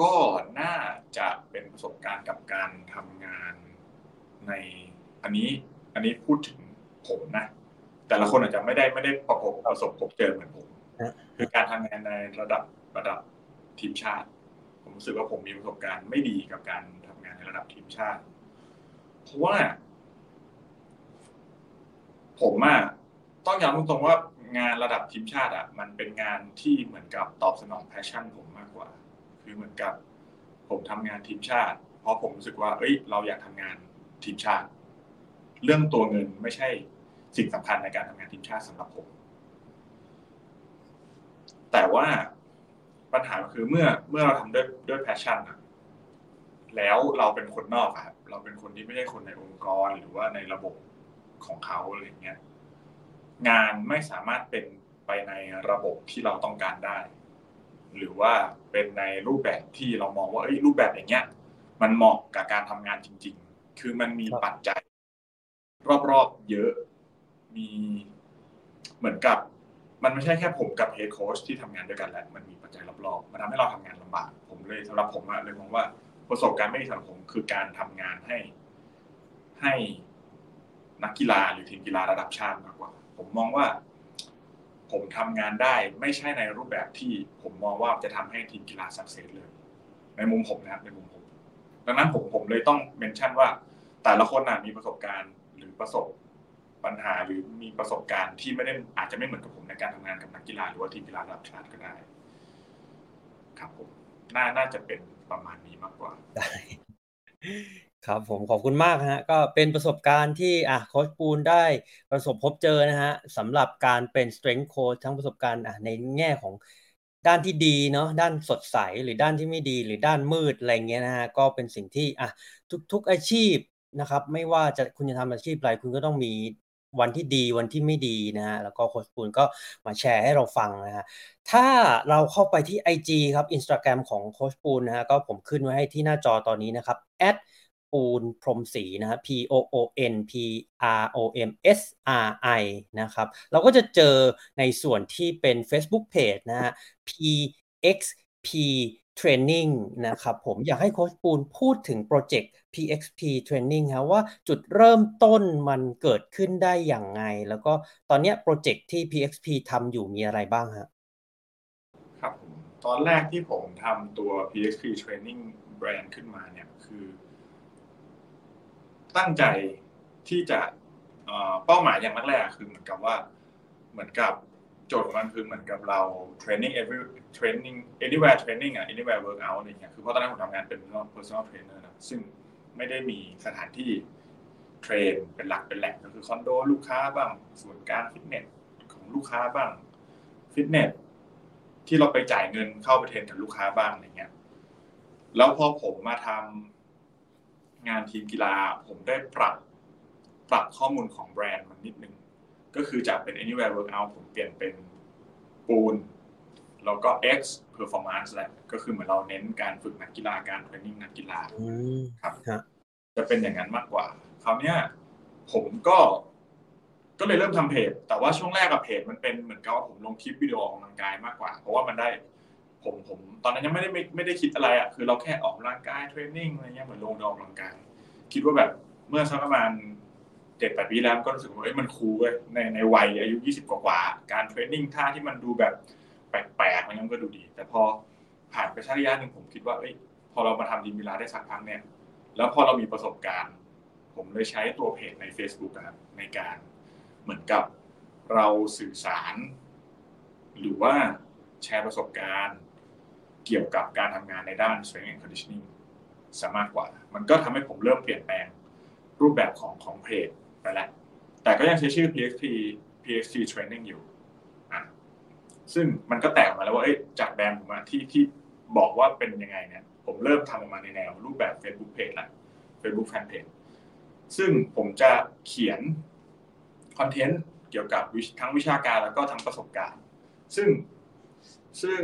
ก็น่าจะเป็นประสบการณ์กับการทำงานในอันนี้อันนี้พูดถึงผมนะ แต่ละคนอาจจะไม่ได้ไม่ได้ประสบประสบพบเจอเหมือนผมคือการทำงานในระดับระดับทีมชาติ ผมรู้สึกว่าผมมีประสบการณ์ไม่ดีกับการทำงานในระดับทีมชาติ เพราะว่า ผมอะต้องยอมตรงๆว่างานระดับทีมชาติอะมันเป็นงานที่เหมือนกับตอบสนอง passion ผมมากกว่า คือเหมือนกับ ผมทำงานทีมชาติ เพราะผมรู้สึกว่า เอ้ย เราอยากทำงานทีมชาติ เรื่องตัวเงินไม่ใช่สิ่งสำคัญในการทำงานทีมชาติสำหรับผม แต่ว่าปัญหาคือเมื่อเมื่อเราทำด้วยด้วย passion อะแล้วเราเป็นคนนอกครับเราเป็นคนที่ไม่ใช่คนในองค์กรหรือว่าในระบบของเขาอะไรเงี้ยงานไม่สามารถเป็นไปในระบบที่เราต้องการได้ หรือว่าเป็นในรูปแบบที่เรามองว่าเอ้ยรูปแบบอย่างเงี้ย มันเหมาะกับการทำงานจริง ๆ คือมันมีปัจจัย รอบๆเยอะ มีเหมือนกับ มันไม่ใช่แค่ผมกับเฮดโค้ชที่ทำงานด้วยกันแหละมันมีปัจจัยรอบๆมันทำให้เราทำงานลำบาก ผมเลยสำหรับผมอะเลยมองว่าประสบการณ์ไม่ดีสำหรับผมคือการทำงานให้ให้นักกีฬาหรือทีมกีฬาระดับชาติมากกว่า ผมมองว่า ผมทำงานได้ไม่ใช่ในรูปแบบที่ผมมองว่าจะทำให้ทีมกีฬาสักเซสเลย ในมุมผมนะครับในมุมผม ดังนั้นผมผมเลยต้องเมนชั่นว่า แต่ละคนน่ะมีประสบการณ์หรือประสบปัญหาหรือมีประสบการณ์ที่ไม่ได้อาจจะไม่เหมือนกับผมในการทำงานกับนักกีฬาหรือว่าทีมกีฬาระดับชาติก็ได้ ครับผมน่าน่าจะเป็นประมาณนี้มากกว่าได้ ครับผมขอบคุณมากฮะก็เป็นประสบการณ์ที่อะโค้ชปูนได้ประสบพบเจอนะฮะสำหรับการเป็น strength coach ทั้งประสบการณ์อะในแง่ของด้านที่ดีเนาะด้านสดใสหรือด้านที่ไม่ดีหรือด้านมืดอะไรเงี้ยนะฮะก็เป็นสิ่งที่อะทุก ๆอาชีพนะครับ ไม่ว่าจะคุณจะทำอาชีพอะไรคุณก็ต้องมีวันที่ดีวันที่ไม่ดีนะฮะแล้วก็โค้ชปูนก็มาแชร์ให้เราฟังนะฮะถ้าเราเข้าไปที่ IG ครับ Instagram ของโค้ชปูนนะฮะก็ผมขึ้นไว้ให้ที่หน้าจอตอนนี้นะครับ ปูนพรมศรีนะฮะ P O O N P R O M S R I นะครับ เราก็จะเจอในส่วนที่เป็น Facebook Page นะฮะ P X P Training นะครับผมอยากให้โค้ชปูนพูดถึงโปรเจกต์ PXP Training ครับว่าจุดเริ่มต้นมันเกิดขึ้นได้อย่างไง แล้วก็ตอนนี้โปรเจกต์ที่ PXP ทำอยู่มีอะไรบ้างครับครับตอนแรกที่ผมทำตัว PXP Training Brand ขึ้นมาเนี่ยคือ ตั้งใจที่จะเป้าหมายอย่างแรกคือเหมือนกับว่าเหมือนกับโจทย์ของมันคือเหมือนกับเรา training every training anywhere training อะ anywhere workout อะไรเงี้ย คือเพราะตอนนั้นผมทำงานเป็น personal trainer นะ ซึ่งไม่ได้มีสถานที่ train เป็นหลักเป็นแหล่งก็คือคอนโดลูกค้าบ้างส่วนการฟิตเนสของลูกค้าบ้าง ฟิตเนสที่เราไปจ่ายเงินเข้าไป train กับลูกค้าบ้างอะไรเงี้ย แล้วพอผมมาทำ งานทีมกีฬาผมได้ปรับปรับข้อมูลของแบรนด์มันนิดนึง ก็คือจากเป็น anywhere workout ผมเปลี่ยนเป็นปูนแล้วก็ X performance แหละก็คือเหมือนเราเน้นการฝึกนักกีฬาการ training นักกีฬาครับจะเป็นอย่างนั้นมากกว่า คราวนี้ผมก็ก็เลยเริ่มทำเพจ แต่ว่าช่วงแรกกับเพจมันเป็นเหมือนกับว่าผมลงคลิปวิดีโอออกกำลังกายมากกว่า เพราะว่ามันได้ ผมผมตอนนั้นยังไม่ได้ไม่ไม่ได้คิดอะไรอะคือเราแค่ออกกำลังกายเทรนนิ่งอะไรเงี้ยเหมือนลงออกกำลังกายคิดว่าแบบเมื่อสักประมาณเจ็ดแปดปีแล้วก็รู้สึกว่าเอ้ยมันคูลเว้ยในในวัยอายุยี่สิบกว่าการเทรนนิ่งท่าที่มันดูแบบแปลกๆอะไรเงี้ยมันก็ดูดี แต่พอผ่านไปสักระยะหนึ่งผมคิดว่าเอ้ยพอเรามาทำทีมกีฬาได้สักพักเนี่ยแล้วพอเรามีประสบการณ์ ผมเลยใช้ตัวเพจใน Facebook นะครับในการเหมือนกับเราสื่อสาร หรือว่าแชร์ประสบการณ์ เกี่ยวกับการทำงานในด้าน strength and conditioning ซะมากกว่า มันก็ทำให้ผมเริ่มเปลี่ยนแปลงรูปแบบของของเพจไปแล้วแต่ก็ยังใช้ชื่อ PXT PXT Training อยู่อะซึ่งมันก็แตกมาแล้วว่าจากแบรนด์ผมอะที่ที่บอกว่าเป็นยังไงเนี่ย ผมเริ่มทำออกมาในแนวรูปแบบ Facebook Page ละ Facebook Fanpage ซึ่งผมจะเขียนคอนเทนต์เกี่ยวกับทั้งวิชาการแล้วก็ทั้งประสบการณ์ ซึ่ง ซึ่ง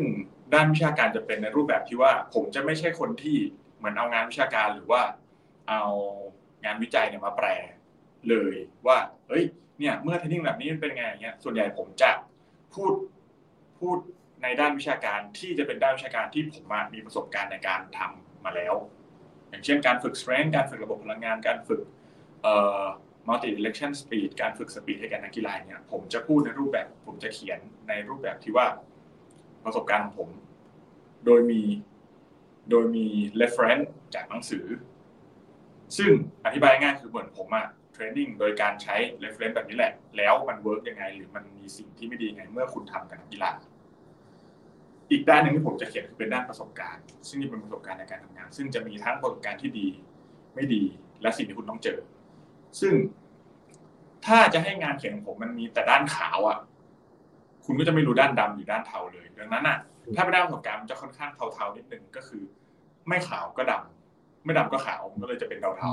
ด้านวิชาการจะเป็นในรูปแบบที่ว่า ผมจะไม่ใช่คนที่เหมือนเอางานวิชาการหรือว่าเอางานวิจัยเนี่ยมาแปลเลยว่าเฮ้ยเนี่ยเมื่อเทรนนิ่งแบบนี้มันเป็นไงอย่างเงี้ยส่วนใหญ่ผมจะพูดพูดในด้านวิชาการที่จะเป็นด้านวิชาการที่ผมมีประสบการณ์ในการทำมาแล้ว อย่างเช่นการฝึก strength การฝึกระบบพลังงาน การฝึกเอ่อ multi direction speed การฝึกสปีดให้แก่นักกีฬาเนี่ยผมจะพูดในรูปแบบผมจะเขียนในรูปแบบที่ว่า ประสบการณ์ของผม โดยมีโดยมี reference จากหนังสือ ซึ่งอธิบายง่ายคือเหมือนผมอะ training โดยการใช้ reference แบบนี้แหละ แล้วมัน work ยังไง หรือมันมีสิ่งที่ไม่ดียังไง เมื่อคุณทำกับนักกีฬาอีกด้านหนึ่งที่ผมจะเขียนคือเป็นด้านประสบการณ์ ซึ่งนี่เป็นประสบการณ์ในการทำงาน ซึ่งจะมีทั้งประสบการณ์ที่ดี ไม่ดี และสิ่งที่คุณต้องเจอ ซึ่งถ้าจะให้งานเขียนของผมมันมีแต่ด้านขาวอะ คุณก็จะไม่รู้ด้านดำหรือด้านเทาเลย ดังนั้นอะ ถ้าเป็นด้านประสบการณ์มันจะค่อนข้างเทาๆนิดนึงก็คือ ไม่ขาวก็ดำไม่ดำก็ขาวมันก็เลยจะเป็นเทา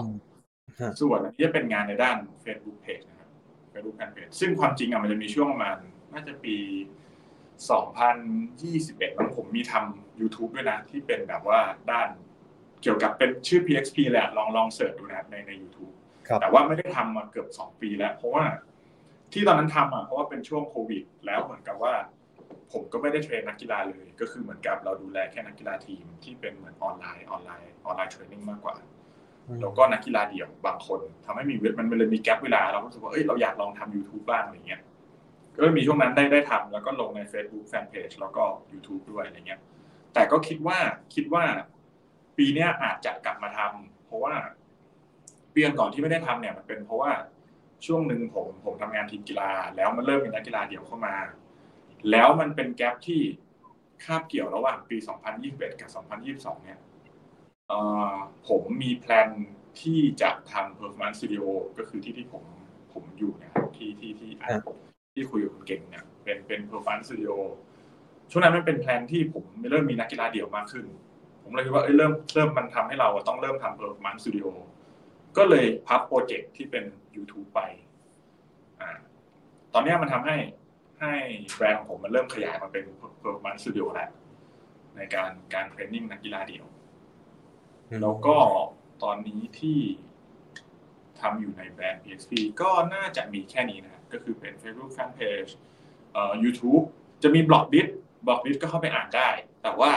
ๆส่วนอันนี้จะเป็นงานในด้าน Facebook Page นะครับ Facebook Fanpage ซึ่งความจริงอะมันจะมีช่วงประมาณน่าจะปี 2021มันผมมีทำ YouTube ด้วยนะ ที่เป็นแบบว่าด้านเกี่ยวกับเป็นชื่อ PXP แหละลองลองเสิร์ชดูนะครับในใน YouTube แต่ว่าไม่ได้ทำมาเกือบสองปีแล้ว เพราะว่า ที่ตอนนั้นทำอะเพราะว่าเป็นช่วงโควิด แล้วเหมือนกับว่า ผมก็ไม่ได้ train นักกีฬาเลย ก็คือเหมือนกับเราดูแลแค่นักกีฬาทีมที่เป็นเหมือนออนไลน์ออนไลน์ออนไลน์ training มากกว่าแล้วก็นักกีฬาเดี่ยวบางคนทำให้มีมันเลยมี gap เวลาเราก็รู้สึกว่าเอ้ยเราอยากลองทำ YouTube บ้างอะไรเงี้ยก็มีช่วงนั้นได้ได้ทำแล้วก็ลงใน Facebook Fanpage แล้วก็ YouTube ด้วยอะไรเงี้ยแต่ก็คิดว่าคิดว่า ปีนี้อาจจะกลับมาทำเพราะว่าปีก่อนที่ไม่ได้ทำเนี่ยมันเป็นเพราะว่า ช่วงหนึ่งผมผมทำงานทีมกีฬา แล้วมันเริ่มมีนักกีฬาเดี่ยวเข้ามา แล้วมันเป็น gap ที่คาบเกี่ยวระหว่างปี 2021 กับ 2022 เนี่ยผมมี plan ที่จะทำ performance studio ก็คือที่ที่ผมผมอยู่นะครับที่ที่ที่ที่คุยกับคุณเก่งเนี่ยเป็นเป็น performance studio ช่วงนั้นมันเป็น plan ที่ผมเริ่มมีนักกีฬาเดี่ยวมากขึ้น ผมเลยคิดว่าเอ้ยเริ่มเริ่มมันทำให้เราต้องเริ่มทำ performance studio ก็เลยพับโปรเจกต์ที่เป็น YouTube ไปอ่าตอนนี้มันทำให้ให้แบรนด์ของผมมันเริ่มขยายมาเป็น performance studio แล้วในการการเทรนนิ่งนักกีฬาเดี่ยว แล้วก็ตอนนี้ที่ทำอยู่ในแบรนด์ PXP ก็น่าจะมีแค่นี้นะครับก็คือเป็น Facebook Fanpage เอ่อ YouTube จะมี Blockdit Blockdit ก็เข้าไปอ่านได้ แต่ว่า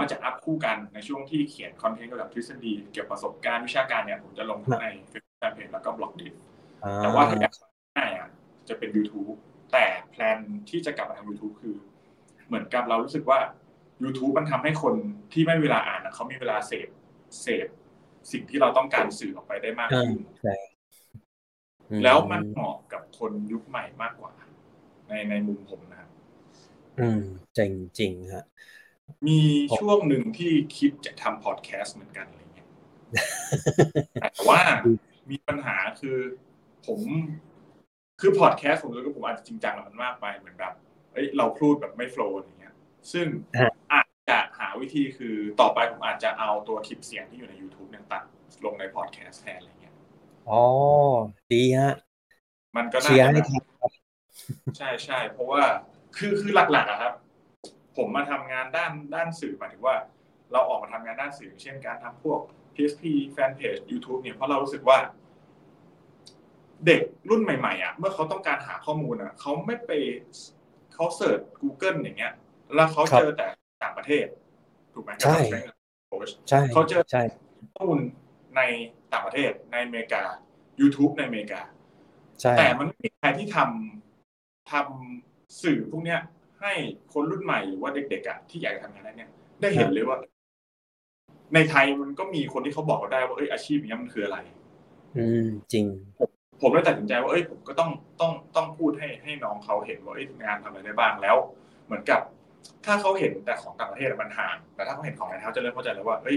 มันจะ up คู่กันในช่วงที่เขียน content เกี่ยวกับทฤษฎีเกี่ยวกับประสบการณ์วิชาการเนี่ยผมจะลงทั้งใน Facebook Fanpage แล้วก็ Blockdit แต่ว่าถ้าอยากง่ายอะจะเป็น YouTube แต่ plan ที่จะกลับมาทำ YouTube คือ เหมือนกับเรารู้สึกว่า YouTube มันทำให้คนที่ไม่เวลาอ่านเขามีเวลาเสพเสพสิ่งที่เราต้องการสื่อออกไปได้มากขึ้นแล้วมันเหมาะกับคนยุคใหม่มากกว่า ในในมุมผมนะครับ อืมจริงจริงฮะ มีช่วงหนึ่งที่คิดจะทำพอดแคสต์เหมือนกันอะไรเงี้ยแต่ว่ามีปัญหาคือผมคือพอดแคสต์ผมรู้ว่าผมอาจจะจริงจังกับมันมากไปเหมือนแบบเอ้ยเราพูดแบบไม่โฟล์อย่างเงี้ย ซึ่งอาจจะหาวิธีคือต่อไปผมอาจจะเอาตัวคลิปเสียงที่อยู่ใน YouTube เนี่ยตัดลงในพอดแคสต์แทนอะไรเงี้ยอ๋อดีฮะมันก็น่าจะใช่ใช่เพราะว่าคือคือหลักๆอะครับ ผมมาทำงานด้านด้านสื่อหมายถึงว่า เราออกมาทำงานด้านสื่อ เช่นการทำพวก PSP Fanpage YouTube เนี่ยเพราะเรารู้สึกว่า เด็กรุ่นใหม่ๆอะเมื่อเขาต้องการหาข้อมูลอะเขาไม่ไปเขาเสิร์ช Google อย่างเงี้ย แล้วเขาเจอแต่ต่างประเทศถูกไหมใช่ใช่เขาเจอข้อมูลในต่างประเทศในอเมริกา YouTube ในอเมริกาแต่มันไม่มีใครที่ทำทำสื่อพวกเนี้ย ใหให้คนรุ่นใหม่หรือว่าเด็กๆอะที่อยากจะทำงานนั้นเนี่ย ได้เห็นเลยว่า ในไทยมันก็มีคนที่เขาบอกเราได้ว่าเอ้ยอาชีพนี้มันคืออะไร อืมจริง ผมเลยตัดสินใจว่าเอ้ยผมก็ต้องต้องต้องพูดให้ให้น้องเขาเห็นว่าเอ้ยงานทำอะไรได้บ้างแล้ว เหมือนกับ ถ้าเขาเห็นแต่ของต่างประเทศมันห่างแต่ถ้าเขาเห็นของในไทยเขาจะเริ่มเข้าใจแล้วว่าเอ้ย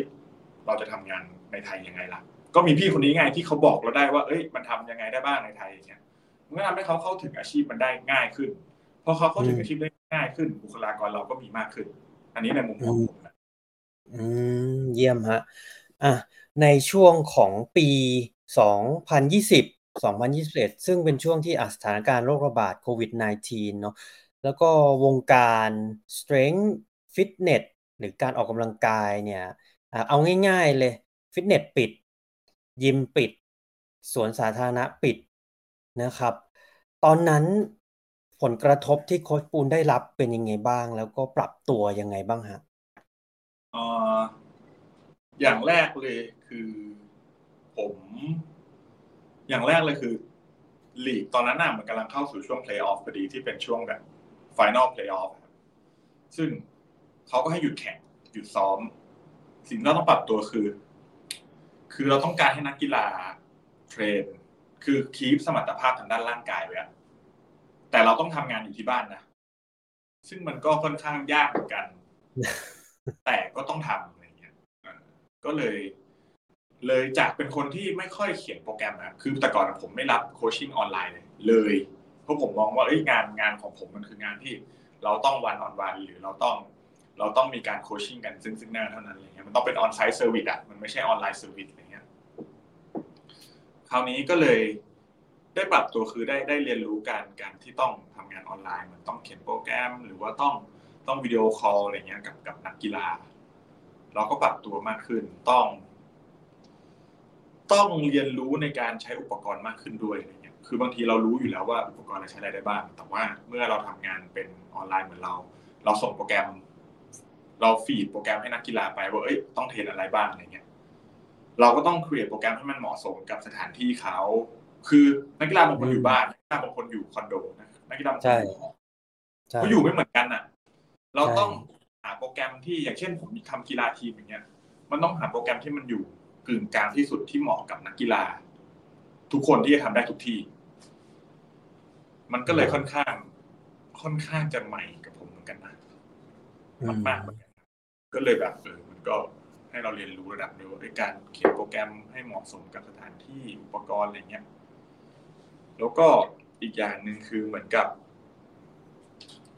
เราจะทำงานในไทยยังไงล่ะก็มีพี่คนนี้ไงที่เขาบอกเราได้ว่า เอ้ย มันทำยังไงได้บ้างในไทยเนี่ยมันก็ทำให้เขาเข้าถึงอาชีพมันได้ง่ายขึ้นพอเขาเข้าถึงอาชีพได้ ง่ายขึ้นบุคลากรเราก็มีมากขึ้น อันนี้ในมุมของผมนะอืมเยี่ยมฮะอะในช่วงของปี 2020 2021 ซึ่งเป็นช่วงที่อะสถานการณ์โรคระบาดโควิด -19 เนาะแล้วก็วงการ strength fitness หรือการออกกำลังกายเนี่ยอะเอาง่ายๆเลย ฟิตเนสปิด ยิมปิด สวนสาธารณะปิดนะครับ ตอนนั้น ผลกระทบที่โค้ชปูนได้รับเป็นยังไงบ้าง แล้วก็ปรับตัวยังไงบ้างฮะอ่ออย่างแรกเลยคือ ผม อย่างแรกเลยคือลีกตอนนั้นน่ะมันกำลังเข้าสู่ช่วงเพลย์ออฟพอดีที่เป็นช่วงแบบ final playoff ซึ่งเขาก็ให้หยุดแข่งหยุดซ้อม สิ่งที่เราต้องปรับตัวคือ คือเราต้องการให้นักกีฬา train คือ keep สมรรถภาพทางด้านร่างกายไว้อะ แต่เราต้องทำงานอยู่ที่บ้านนะซึ่งมันก็ค่อนข้างยากเหมือนกัน แต่ก็ต้องทำอะไรเงี้ยอ่าก็เลย เลยจากเป็นคนที่ไม่ค่อยเขียนโปรแกรมนะคือแต่ก่อนผมไม่รับ coaching ออนไลน์เลยเลยเพราะผมมองว่าเอ้ยงานงานของผมมันคืองานที่เราต้อง one on one หรือเราต้อง เราต้องมีการ coaching กันซึ่งซึ่งหน้าเท่านั้นอะไรเงี้ยมันต้องเป็น onsite service อะมันไม่ใช่ online service อะไรเงี้ยคราวนี้ก็เลย ได้ปรับตัวคือได้ได้เรียนรู้การการที่ต้องทำงานออนไลน์มันต้องเขียนโปรแกรม หรือว่าต้องต้อง video call อะไรเงี้ยกับกับนักกีฬา เราก็ปรับตัวมากขึ้นต้อง ต้องเรียนรู้ในการใช้อุปกรณ์มากขึ้นด้วยอะไรเงี้ยคือบางทีเรารู้อยู่แล้วว่าอุปกรณ์เราใช้อะไรได้บ้าง แต่ว่าเมื่อเราทำงานเป็นออนไลน์เหมือนเรา เราส่งโปรแกรม เรา feed โปรแกรมให้นักกีฬาไปว่าเอ้ยต้อง train อะไรบ้างอะไรเงี้ยเราก็ต้อง create โปรแกรมให้มันเหมาะสมกับสถานที่เขา คือนักกีฬาบางคนอยู่บ้านนักกีฬาบางคนอยู่คอนโดนะนักกีฬาบางคนอยู่หอใช่เขาอยู่ไม่เหมือนกันน่ะ เราใช่ต้องหาโปรแกรมที่อย่างเช่น ผมทำกีฬาทีมอย่างเงี้ย มันต้องหาโปรแกรมที่มันอยู่กึ่งกลางที่สุดที่เหมาะกับนักกีฬา ทุกคนที่จะทำได้ทุกที่ มันก็เลยค่อนข้าง ค่อนข้างจะใหม่กับผมเหมือนกันนะอืมมากๆเหมือนกันก็เลยแบบเออมันก็ให้เราเรียนรู้ระดับหนึงว่าเอ้ยการเขียนโปรแกรมให้เหมาะสมกับสถานที่อุปกรณ์อะไรเงี้ย แล้วก็อีกอย่างหนึ่งคือเหมือนกับ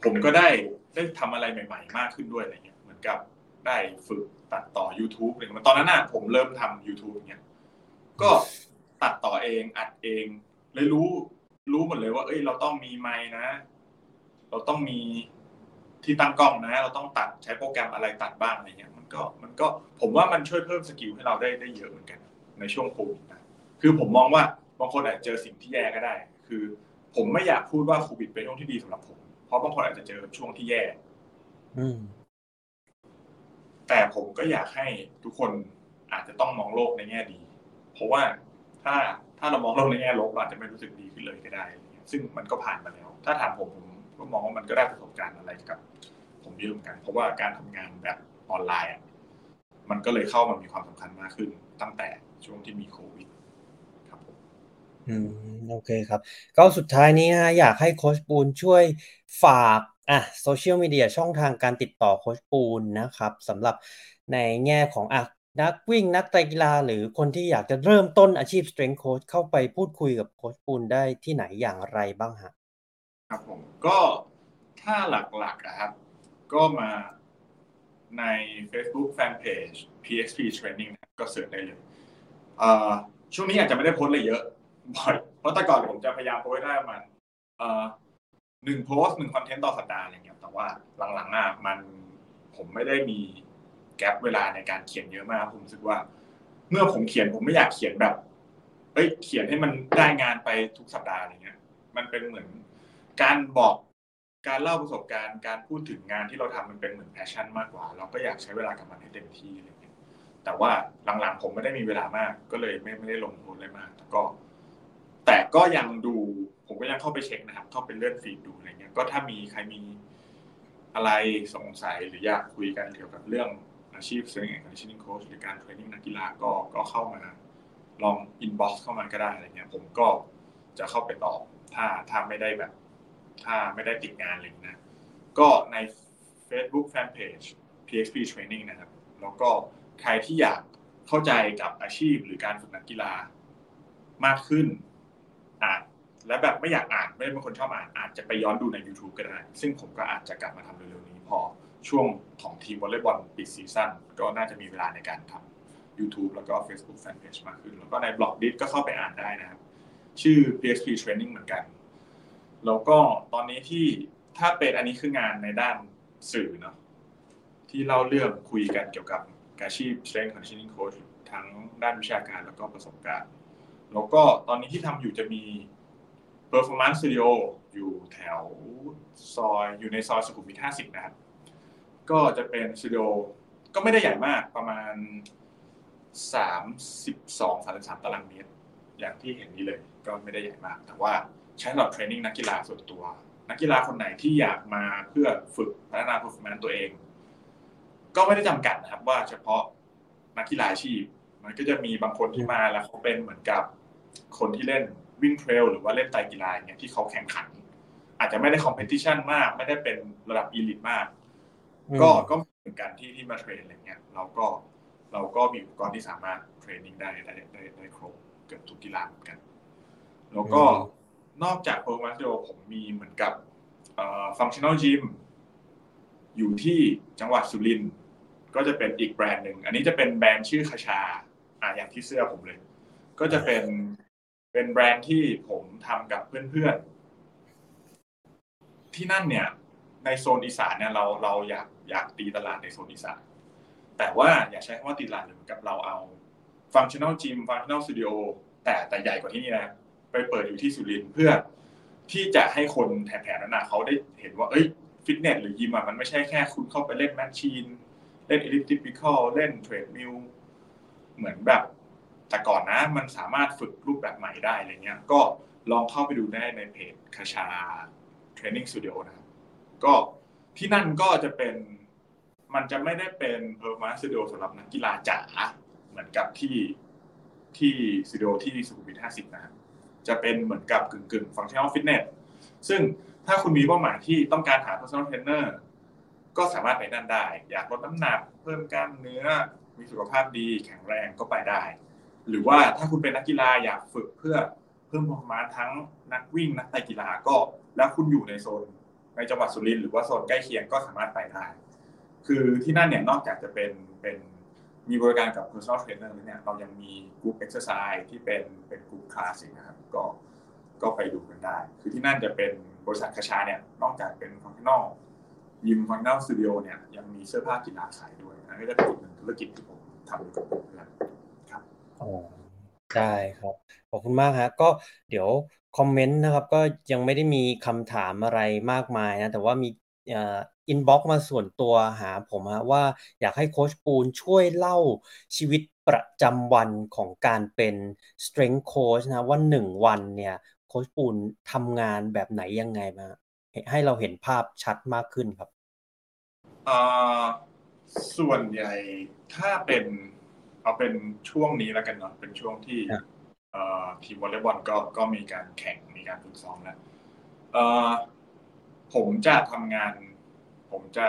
ผมก็ได้ได้ทำอะไรใหม่ ๆ มากขึ้นด้วยอะไรเงี้ย เหมือนกับได้ฝึกตัดต่อ YouTube อะไรเงี้ยตอนนั้นน่ะผมเริ่มทำ YouTube เงี้ย ก็ตัดต่อเองอัดเองเลยรู้รู้หมดเลยว่า เอ้ย เราต้องมีไมค์นะ เราต้องมีที่ตั้งกล้องนะ เราต้องตัดใช้โปรแกรมอะไรตัดบ้างอะไรเงี้ย มันก็มันก็ผมว่ามันช่วยเพิ่มสกิลให้เราได้ได้เยอะเหมือนกัน ในช่วงโควิดนะคือผมมองว่า บางคนอาจจะเจอสิ่งที่แย่ก็ได้ คือ ผมไม่อยากพูดว่าโควิดเป็นช่วงที่ดีสำหรับผม เพราะบางคนอาจจะเจอช่วงที่แย่ อืมแต่ผมก็อยากให้ทุกคนอาจจะต้องมองโลกในแง่ดี เพราะว่าถ้าถ้าเรามองโลกในแง่ลบเราอาจจะไม่รู้สึกดีขึ้นเลยก็ได้อะไรเงี้ยซึ่งมันก็ผ่านมาแล้ว ถ้าถามผมผมก็มองว่ามันก็ได้ประสบการณ์อะไรกับ ผมเยอะเหมือนกัน เพราะว่าการทำงานแบบออนไลน์อะมันก็เลยเข้ามามีความสำคัญมากขึ้นตั้งแต่ช่วงที่มีโควิดครับผม อืมโอเคครับ ก็สุดท้ายนี้นะฮะอยากให้โค้ชปูนช่วยฝากอะโซเชียลมีเดียช่องทางการติดต่อโค้ชปูนนะครับสำหรับในแง่ของอะนักวิ่งนักไตรกีฬาหรือคนที่อยากจะเริ่มต้นอาชีพ strength coach เข้าไปพูดคุยกับโค้ชปูนได้ที่ไหนอย่างไรบ้างฮะครับผมก็ถ้าหลักๆอะครับ ก็มาใน Facebook Fanpage PXP Training ก็เสิร์ชได้เลยอ่อช่วงนี้อาจจะไม่ได้โพสต์อะไรเยอะ บ่อยเพราะแต่ก่อนผมจะพยายามโพสต์ได้ประมาณเอ่อหนึ่งโพสต์หนึ่งคอนเทนต์ต่อสัปดาห์อะไรเงี้ยแต่ว่าหลังๆอะมันผมไม่ได้มีแกลบเวลาในการเขียนเยอะมากผมรู้สึกว่า เมื่อผมเขียนผมไม่อยากเขียนแบบเอ้ยเขียนให้มันได้งานไปทุกสัปดาห์อะไรเงี้ย มันเป็นเหมือนการบอกการเล่าประสบการณ์การพูดถึงงานที่เราทำมันเป็นเหมือน passion มากกว่า เราก็อยากใช้เวลากับมันให้เต็มที่อะไรเงี้ยแต่ว่าหลังๆผมไม่ได้มีเวลามาก ก็เลยไม่ไม่ได้ลงทุนอะไรมากแต่ก็ แต่ก็ยังดู ผมก็ยังเข้าไปเช็คนะครับ เข้าไปเลื่อน feed ดูอะไรเงี้ย ก็ถ้ามีใครมีอะไรสงสัยหรืออยากคุยกันเกี่ยวกับเรื่องอาชีพ strength and conditioning coach หรือการเทรนนิ่งนักกีฬาก็ก็เข้ามาลอง inbox เข้ามาก็ได้อะไรเงี้ย ผมก็จะเข้าไปตอบถ้าถ้าไม่ได้แบบ ถ้าไม่ได้ติดงานอะไรนะ ก็ใน Facebook Fanpage PXP Training นะครับ แล้วก็ใครที่อยากเข้าใจกับอาชีพหรือการฝึกนักกีฬามากขึ้น อ่านและแบบไม่อยากอ่านไม่ได้เป็นคนชอบอ่านอาจจะไปย้อนดูใน YouTube ก็ได้ ซึ่งผมก็อาจจะกลับมาทำเร็วๆนี้ พอช่วงของทีมวอลเลย์บอลปิดซีซั่นก็น่าจะมีเวลาในการทำ YouTube แล้วก็ Facebook Fanpage มากขึ้น แล้วก็ในบล็อกดิสก็เข้าไปอ่านได้นะครับ ชื่อ PXP Training เหมือนกัน แล้วก็ตอนนี้ที่ถ้าเป็นอันนี้คืองานในด้านสื่อเนาะที่เล่าเรื่องคุยกันเกี่ยวกับอาชีพ Strength Conditioning Coach ทั้งด้านวิชาการแล้วก็ประสบการณ์ แล้วก็ตอนนี้ที่ทำอยู่จะมี Performance Studio อยู่แถวซอยอยู่ในซอยสุขุมวิท50 นะครับ ก็จะเป็นสตูดิโอก็ไม่ได้ใหญ่มากประมาณ 32 33 ตารางเมตร อย่างที่เห็นนี้เลยก็ไม่ได้ใหญ่มาก แต่ว่าใช้สำหรับเทรนนิ่งนักกีฬาส่วนตัว นักกีฬาคนไหนที่อยากมาเพื่อฝึกพัฒนา performance ตัวเอง ก็ไม่ได้จำกัดนะครับว่าเฉพาะนักกีฬาอาชีพ มันก็จะมีบางคนที่มาแล้วเขาเป็นเหมือนกับ คนที่เล่นวิ่ง trail หรือว่าเล่นไตรกีฬาอย่างเงี้ยที่เขาแข่งขัน อาจจะไม่ได้ competition มาก ไม่ได้เป็นระดับ elite มาก ก็ก็เหมือนกันที่ที่มา train อะไรเงี้ยเราก็เราก็มีอุปกรณ์ที่สามารถ training ได้ได้ได้ได้ครบเกือบทุกกีฬาเหมือนกัน แล้วก็นอกจาก Performance Studio ผมมีเหมือนกับเอ่อ Functional Gym อยู่ที่จังหวัดสุรินทร์ก็จะเป็นอีกแบรนด์หนึ่ง อันนี้จะเป็นแบรนด์ชื่อคาชาอ่าอย่างที่เสื้อผมเลย ก็จะเป็น เป็นแบรนด์ที่ผมทำกับเพื่อนๆ ที่นั่นเนี่ย ในโซนอีสานเนี่ยเราเราอยากอยากตีตลาดในโซนอีสาน แต่ว่าอย่าใช้คำว่าตีตลาดเหมือนกับเราเอา functional gym functional studio แต่แต่ใหญ่กว่าที่นี่นะไปเปิดอยู่ที่สุรินทร์เพื่อที่จะให้คนแถบๆนั้นนะเขาได้เห็นว่าเอ้ยฟิตเนสหรือยิมอะมันไม่ใช่แค่คุณเข้าไปเล่นแมชชีน เล่น elliptical เล่น treadmill เหมือนแบบ แต่ก่อนนะมันสามารถฝึกรูปแบบใหม่ได้อะไรเงี้ย ก็ลองเข้าไปดูได้ในเพจคาชา training studio นะครับ ก็ที่นั่นก็จะเป็นมันจะไม่ได้เป็น performance studio สำหรับนักกีฬาจ๋าเหมือนกับที่ที่สตูดิโอที่สุขุมวิท50 นะครับจะเป็นเหมือนกับกึ่งกึ่ง functional fitness ซึ่งถ้าคุณมีเป้าหมายที่ต้องการหา personal trainer ก็สามารถไปนั่นได้ อยากลดน้ำหนัก เพิ่มกล้ามเนื้อ มีสุขภาพดีแข็งแรงก็ไปได้ หรือว่าถ้าคุณเป็นนักกีฬาอยากฝึกเพื่อเพิ่มความมาทั้งนักวิ่งนักไต่กีฬาก็ แล้วคุณอยู่ในโซนในจังหวัดสุรินทร์หรือว่าโซนใกล้เคียงก็สามารถไปได้คือที่นั่นเนี่ยนอกจากจะเป็นเป็นมีบริการกับ personal trainer แล้วเนี่ยเรายังมีกลุ่ม exercise ที่เป็นเป็นกลุ่มคลาสสิกนะครับก็ก็ไปดูกันได้ คือที่นั่นจะเป็นบริษัทคาชาเนี่ยนอกจากเป็น functional ยิม functional studio เนี่ยยังมีเสื้อผ้ากีฬาขายด้วยอันนี้จะเป็นอีกหนึ่งธุรกิจที่ผมทำกับเพื่อนครับ อ๋อ ได้ครับ ขอบคุณมากฮะก็เดี๋ยวคอมเมนต์นะครับ ก็ยังไม่ได้มีคำถามอะไรมากมายนะ แต่ว่ามีเอ่ออินบ็อกซ์มาส่วนตัวหาผมฮะว่าอยากให้โค้ชปูนช่วยเล่าชีวิตประจำวันของการเป็น strength coach นะ ว่าหนึ่งวันเนี่ยโค้ชปูนทำงานแบบไหนยังไงมา ให้เราเห็นภาพชัดมากขึ้นครับ อ่าส่วนใหญ่ถ้าเป็น เอาเป็นช่วงนี้แล้วกันเนาะเป็นช่วงที่ครับเอ่อทีมวอลเลย์บอลก็ก็มีการแข่งมีการฝึกซ้อมแล้วเอ่อผมจะทำงาน ผมจะ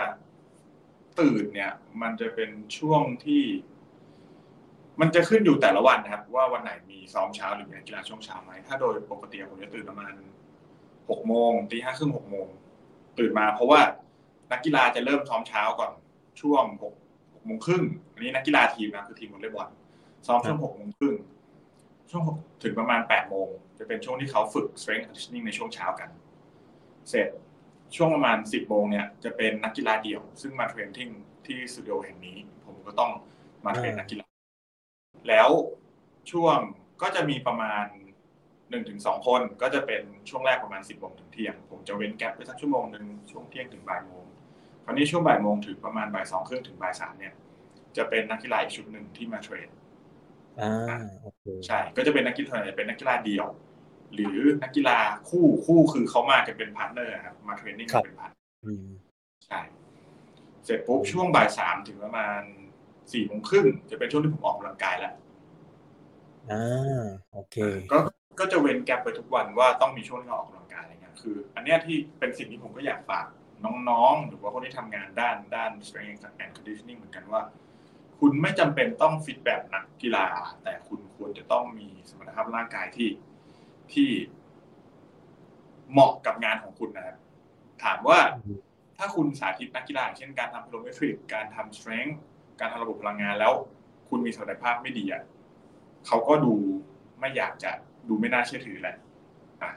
ตื่นเนี่ย มันจะเป็นช่วงที่ มันจะขึ้นอยู่แต่ละวันนะครับ ว่าวันไหนมีซ้อมเช้าหรือมีกีฬาช่วงเช้าไหมถ้าโดยปกติผมจะตื่นประมาณหกโมงตีห้าครึ่งหกโมงตื่นมาเพราะว่านักกีฬาจะเริ่มซ้อมเช้าก่อนช่วงหกหก โมงครึ่งอันนี้นักกีฬาทีมนะคือทีมวอลเลย์บอลซ้อมช่วงหกโมงครึ่งช่วงหกถึงประมาณแปดโมงจะเป็นช่วงที่เขาฝึก strength conditioning ในช่วงเช้ากัน เสร็จช่วงประมาณสิบโมงเนี่ยจะเป็นนักกีฬาเดี่ยว ซึ่งมา training ที่สตูดิโอแห่งนี้ ผมก็ต้องมา train นักกีฬา แล้วช่วงก็จะมีประมาณหนึ่งถึงสองคนก็จะเป็นช่วงแรกประมาณสิบโมงถึงเที่ยง ผมจะเว้น gap ไปสักชั่วโมงหนึ่งช่วงเที่ยงถึงบ่ายโมง คราวนี้ช่วงบ่ายโมงถึงประมาณบ่ายสองครึ่งถึงบ่ายสามเนี่ยจะเป็นนักกีฬาอีกชุดหนึ่งที่มา trainอ่าโอเคใช่ก็จะเป็นนักกีฬาเป็นนักกีฬาเดี่ยว หรือนักกีฬาคู่คู่คือเขามากันเป็น partner ครับมา training กันเป็น part อืมใช่ช่เสร็จปุ๊บช่วงบ่ายสามถึงประมาณสี่โมงครึ่งจะเป็นช่วงที่ผมออกกำลังกายแล้วอ่าโอเค ก็ก็จะเว้น gap ไปทุกวันว่าต้องมีช่วงที่เราออกกำลังกายอะไรเงี้ยคือ อันเนี้ยที่เป็นสิ่งที่ผมก็อยากฝาก น้องๆ หรือว่าคนที่ทำงานด้านด้าน strength and conditioning เหมือนกันว่า คุณไม่จำเป็นต้องฟิตแบบนักกีฬา แต่คุณควรจะต้องมีสมรรถภาพร่างกายที่ที่เหมาะกับงานของคุณนะครับ ถามว่าถ้าคุณสาธิตนักกีฬาเช่นการทำพลเมทริก การทำ strength การทำระบบพลังงานแล้ว คุณมีสมรรถภาพไม่ดีอะเขาก็ดูไม่อยากจะดูไม่น่าเชื่อถือแหละอะ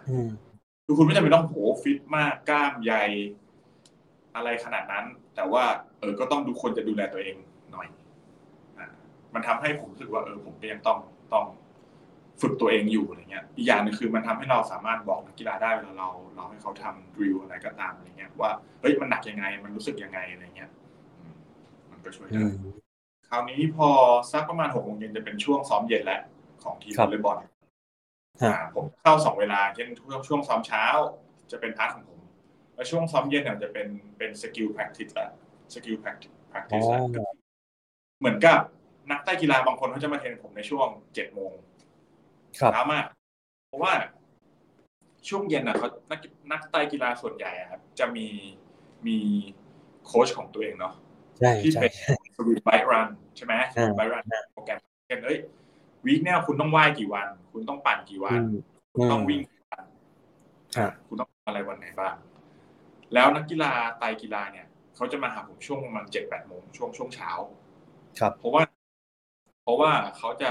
คือคุณไม่จำเป็นต้องโหฟิตมากกล้ามใหญ่ อะไรขนาดนั้น แต่ว่าเออก็ต้องดูคนจะดูแลตัวเองหน่อยอะมันทำให้ผมรู้สึกว่าเออผมก็ยังต้องต้องฝึกตัวเองอยู่อะไรเงี้ย อีกอย่างนึงคือมันทำให้เราสามารถบอกนักกีฬาได้เวลาเรา เราให้เขาทำดริลอะไรก็ตามอะไรเงี้ยว่าเฮ้ยมันหนักยังไง มันรู้สึกยังไงอะไรเงี้ยมันก็ช่วยได้คราวนี้พอสักประมาณหกโมงเย็นจะเป็นช่วงซ้อมเย็นแล้วของทีมวอลเลย์บอลผมเข้าสองเวลาเช่นช่วงช่วงซ้อมเช้า จะเป็น part ของผม แล้วช่วงซ้อมเย็นเนี่ยจะเป็นเป็น skill practice ละ skill practice ละเหมือนกับนักไตรกีฬาบางคนเขาจะมา train ผมในช่วงเจ็ดโมงเช้ามากเพราะว่าช่วงเย็นอะเขานักนักไตรกีฬาส่วนใหญ่ครับ จะมีมีโค้ชของตัวเองเนาะที่เป็น swim bike run ใช่ไหม swim bike run โปรแกรมเช่นเอ้ย week เนี่ยคุณต้องว่ายกี่วัน คุณต้องปั่นกี่วัน คุณต้องวิ่งกี่วันคุณต้องอะไรวันไหนบ้าง แล้วนักกีฬาไตรกีฬาเนี่ยเขาจะมาหาผมช่วงประมาณเจ็ดแปดโมงช่วงช่วงเช้า ครับ เพราะว่า เพราะว่าเขาจะ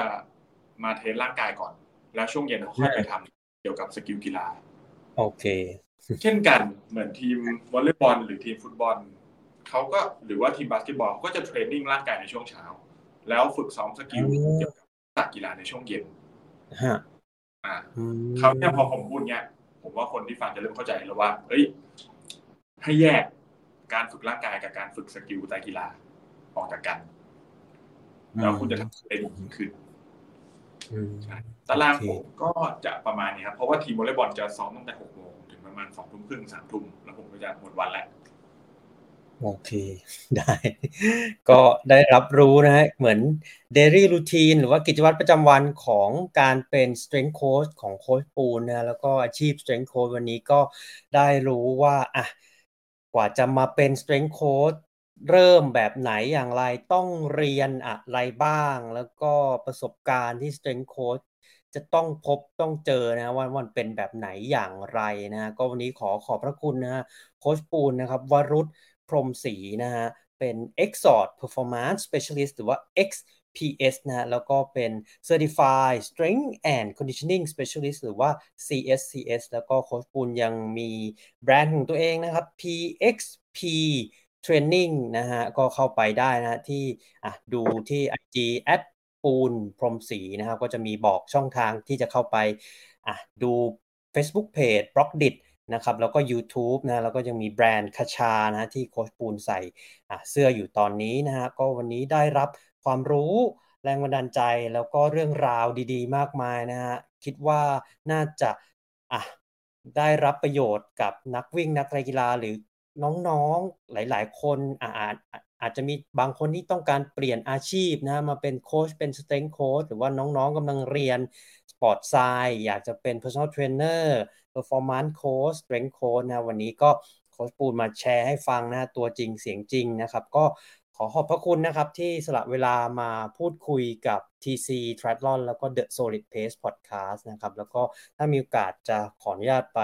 มา test ร่างกายก่อน แล้วช่วงเย็นเขาค่อยไปทำเกี่ยวกับ skill กีฬา โอเค เช่นกันเหมือนทีมวอลเลย์บอลหรือทีมฟุตบอลเขาก็หรือว่าทีมบาสเกตบอลก็จะ training ร่างกายในช่วงเช้า แล้วฝึกซ้อม skill เกี่ยวกับศาสตร์กีฬาในช่วงเย็นฮะอ่าเขาเนี่ยพอผมพูดเนี้ยผมว่าคนที่ฟังจะเริ่มเข้าใจแล้วว่า เอ้ย ให้แยกการฝึกร่างกายกับการฝึก skill แต่ละกีฬาออกจากกัน แล้วคุณจะทำได้ดียิ่งขึ้นตารางผมก็จะประมาณนี้ครับ เพราะว่าทีมวอลเลย์บอลจะซ้อมตั้งแต่หกโมงถึงประมาณสองทุ่มครึ่งสามทุ่มแล้วผมก็จะหมดวันแล้วโอเค ได้ ก็ได้รับรู้นะฮะเหมือน daily routine หรือว่ากิจวัตรประจำวันของการเป็น strength coach ของโค้ชปูนนะแล้วก็อาชีพ strength coach วันนี้ก็ได้รู้ว่าอะ กว่าจะมาเป็น strength coach เริ่มแบบไหนอย่างไรต้องเรียนอะไรบ้าง แล้วก็ประสบการณ์ที่ strength coach จะต้องพบต้องเจอนะว่ามันเป็นแบบไหนอย่างไรนะก็วันนี้ขอขอบพระคุณนะโค้ชปูนนะครับวรุษพรมศรีนะฮะเป็น Exort Performance Specialist หรือว่า PS นะแล้วก็เป็น Certified Strength and Conditioning Specialist หรือว่า CSCS แล้วก็โค้ชปูนยังมีแบรนด์ของตัวเองนะครับ PXP Training นะฮะก็เข้าไปได้นะที่อะดูที่ IG แอดปูนพรมศรีนะครับก็จะมีบอกช่องทางที่จะเข้าไปอะดู Facebook Page b l o g d i t นะครับแล้วก็ YouTube นะแล้วก็ยังมีแบรนด์คาชานะที่โคชปูนใส่เสื้ออยู่ตอนนี้นะฮะก็วันนี้ได้รับ ความรู้แรงบันดาลใจแล้วก็เรื่องราวดีๆ มากมายนะฮะคิดว่าน่าจะอะได้รับประโยชน์กับนักวิ่งนักกีฬาหรือน้องๆหลายๆ คนอาจอาจจะมีบางคนที่ต้องการเปลี่ยนอาชีพนะมาเป็นโค้ชเป็นสเต็งโค้ชหรือว่าน้องๆกำลังเรียนสปอร์ตไซด์อยากจะเป็น personal trainer performance coach strength coach นะวันนี้ก็โค้ชปูนมาแชร์ให้ฟังนะตัวจริงเสียงจริงนะครับ ก็ ขอขอบพระคุณนะครับที่สละเวลามาพูดคุยกับ TC Triathlon แล้วก็ The Solid Pace Podcast นะครับ แล้วก็ถ้ามีโอกาสจะขออนุญาตไป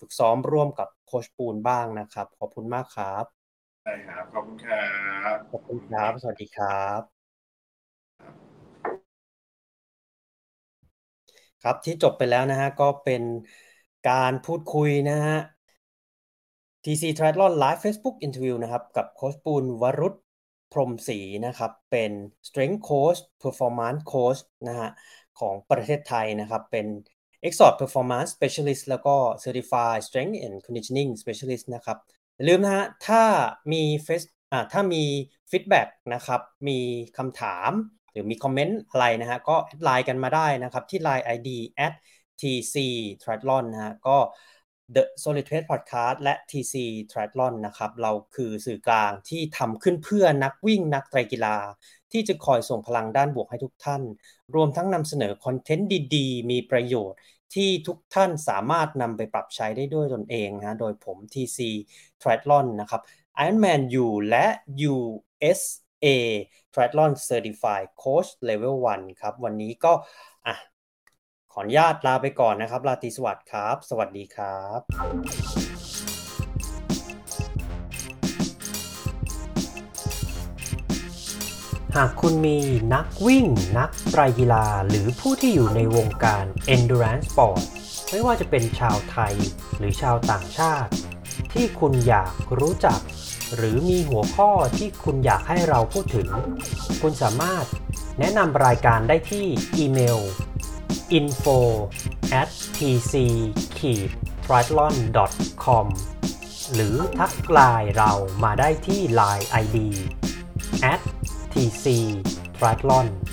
ฝึกซ้อมร่วมกับโคชปูนบ้างนะครับ ขอบคุณมากครับใช่ครับ ขอบคุณครับ ขอบคุณครับ สวัสดีครับ ครับที่จบไปแล้วนะฮะ ก็เป็นการพูดคุยนะฮะ TC Triathlon Live Facebook Interview นะครับ กับโคชปูนวรุษ พรมศรีนะครับเป็น Strength Coach Performance Coach นะฮะของประเทศไทยนะครับเป็น Exort Performance Specialist แล้วก็ Certified Strength and Conditioning Specialist นะครับอย่าลืมนะฮะถ้ามีเฟซอ่าถ้ามีฟีดแบ็กนะครับมีคำถามหรือมีคอมเมนต์อะไรนะฮะก็ไลน์กันมาได้นะครับที่ Line ID at tc triathlon นะฮะก็ The Solid Trade Podcast และ TC Triathlon นะครับ เราคือสื่อกลางที่ทำขึ้นเพื่อนักวิ่งนักไตรกีฬา ที่จะคอยส่งพลังด้านบวกให้ทุกท่าน รวมทั้งนำเสนอคอนเทนต์ดีๆ มีประโยชน์ที่ทุกท่านสามารถนำไปปรับใช้ได้ด้วยตนเองนะโดยผม TC Triathlon นะครับ Ironman U และ USA Triathlon Certified Coach Level 1 ครับ วันนี้ก็อะ ขออนุญาตลาไปก่อนนะครับลาตีสวัสดิ์ครับ สวัสดีครับหากคุณมีนักวิ่ง นักไตรกีฬา หรือผู้ที่อยู่ในวงการ endurance sport ไม่ว่าจะเป็นชาวไทยหรือชาวต่างชาติ ที่คุณอยากรู้จัก หรือมีหัวข้อที่คุณอยากให้เราพูดถึง คุณสามารถแนะนำรายการได้ที่อีเมล info at tc t r i a t l o n com หรือทักไลน์เรามาได้ที่ Line ID at tc triathlon「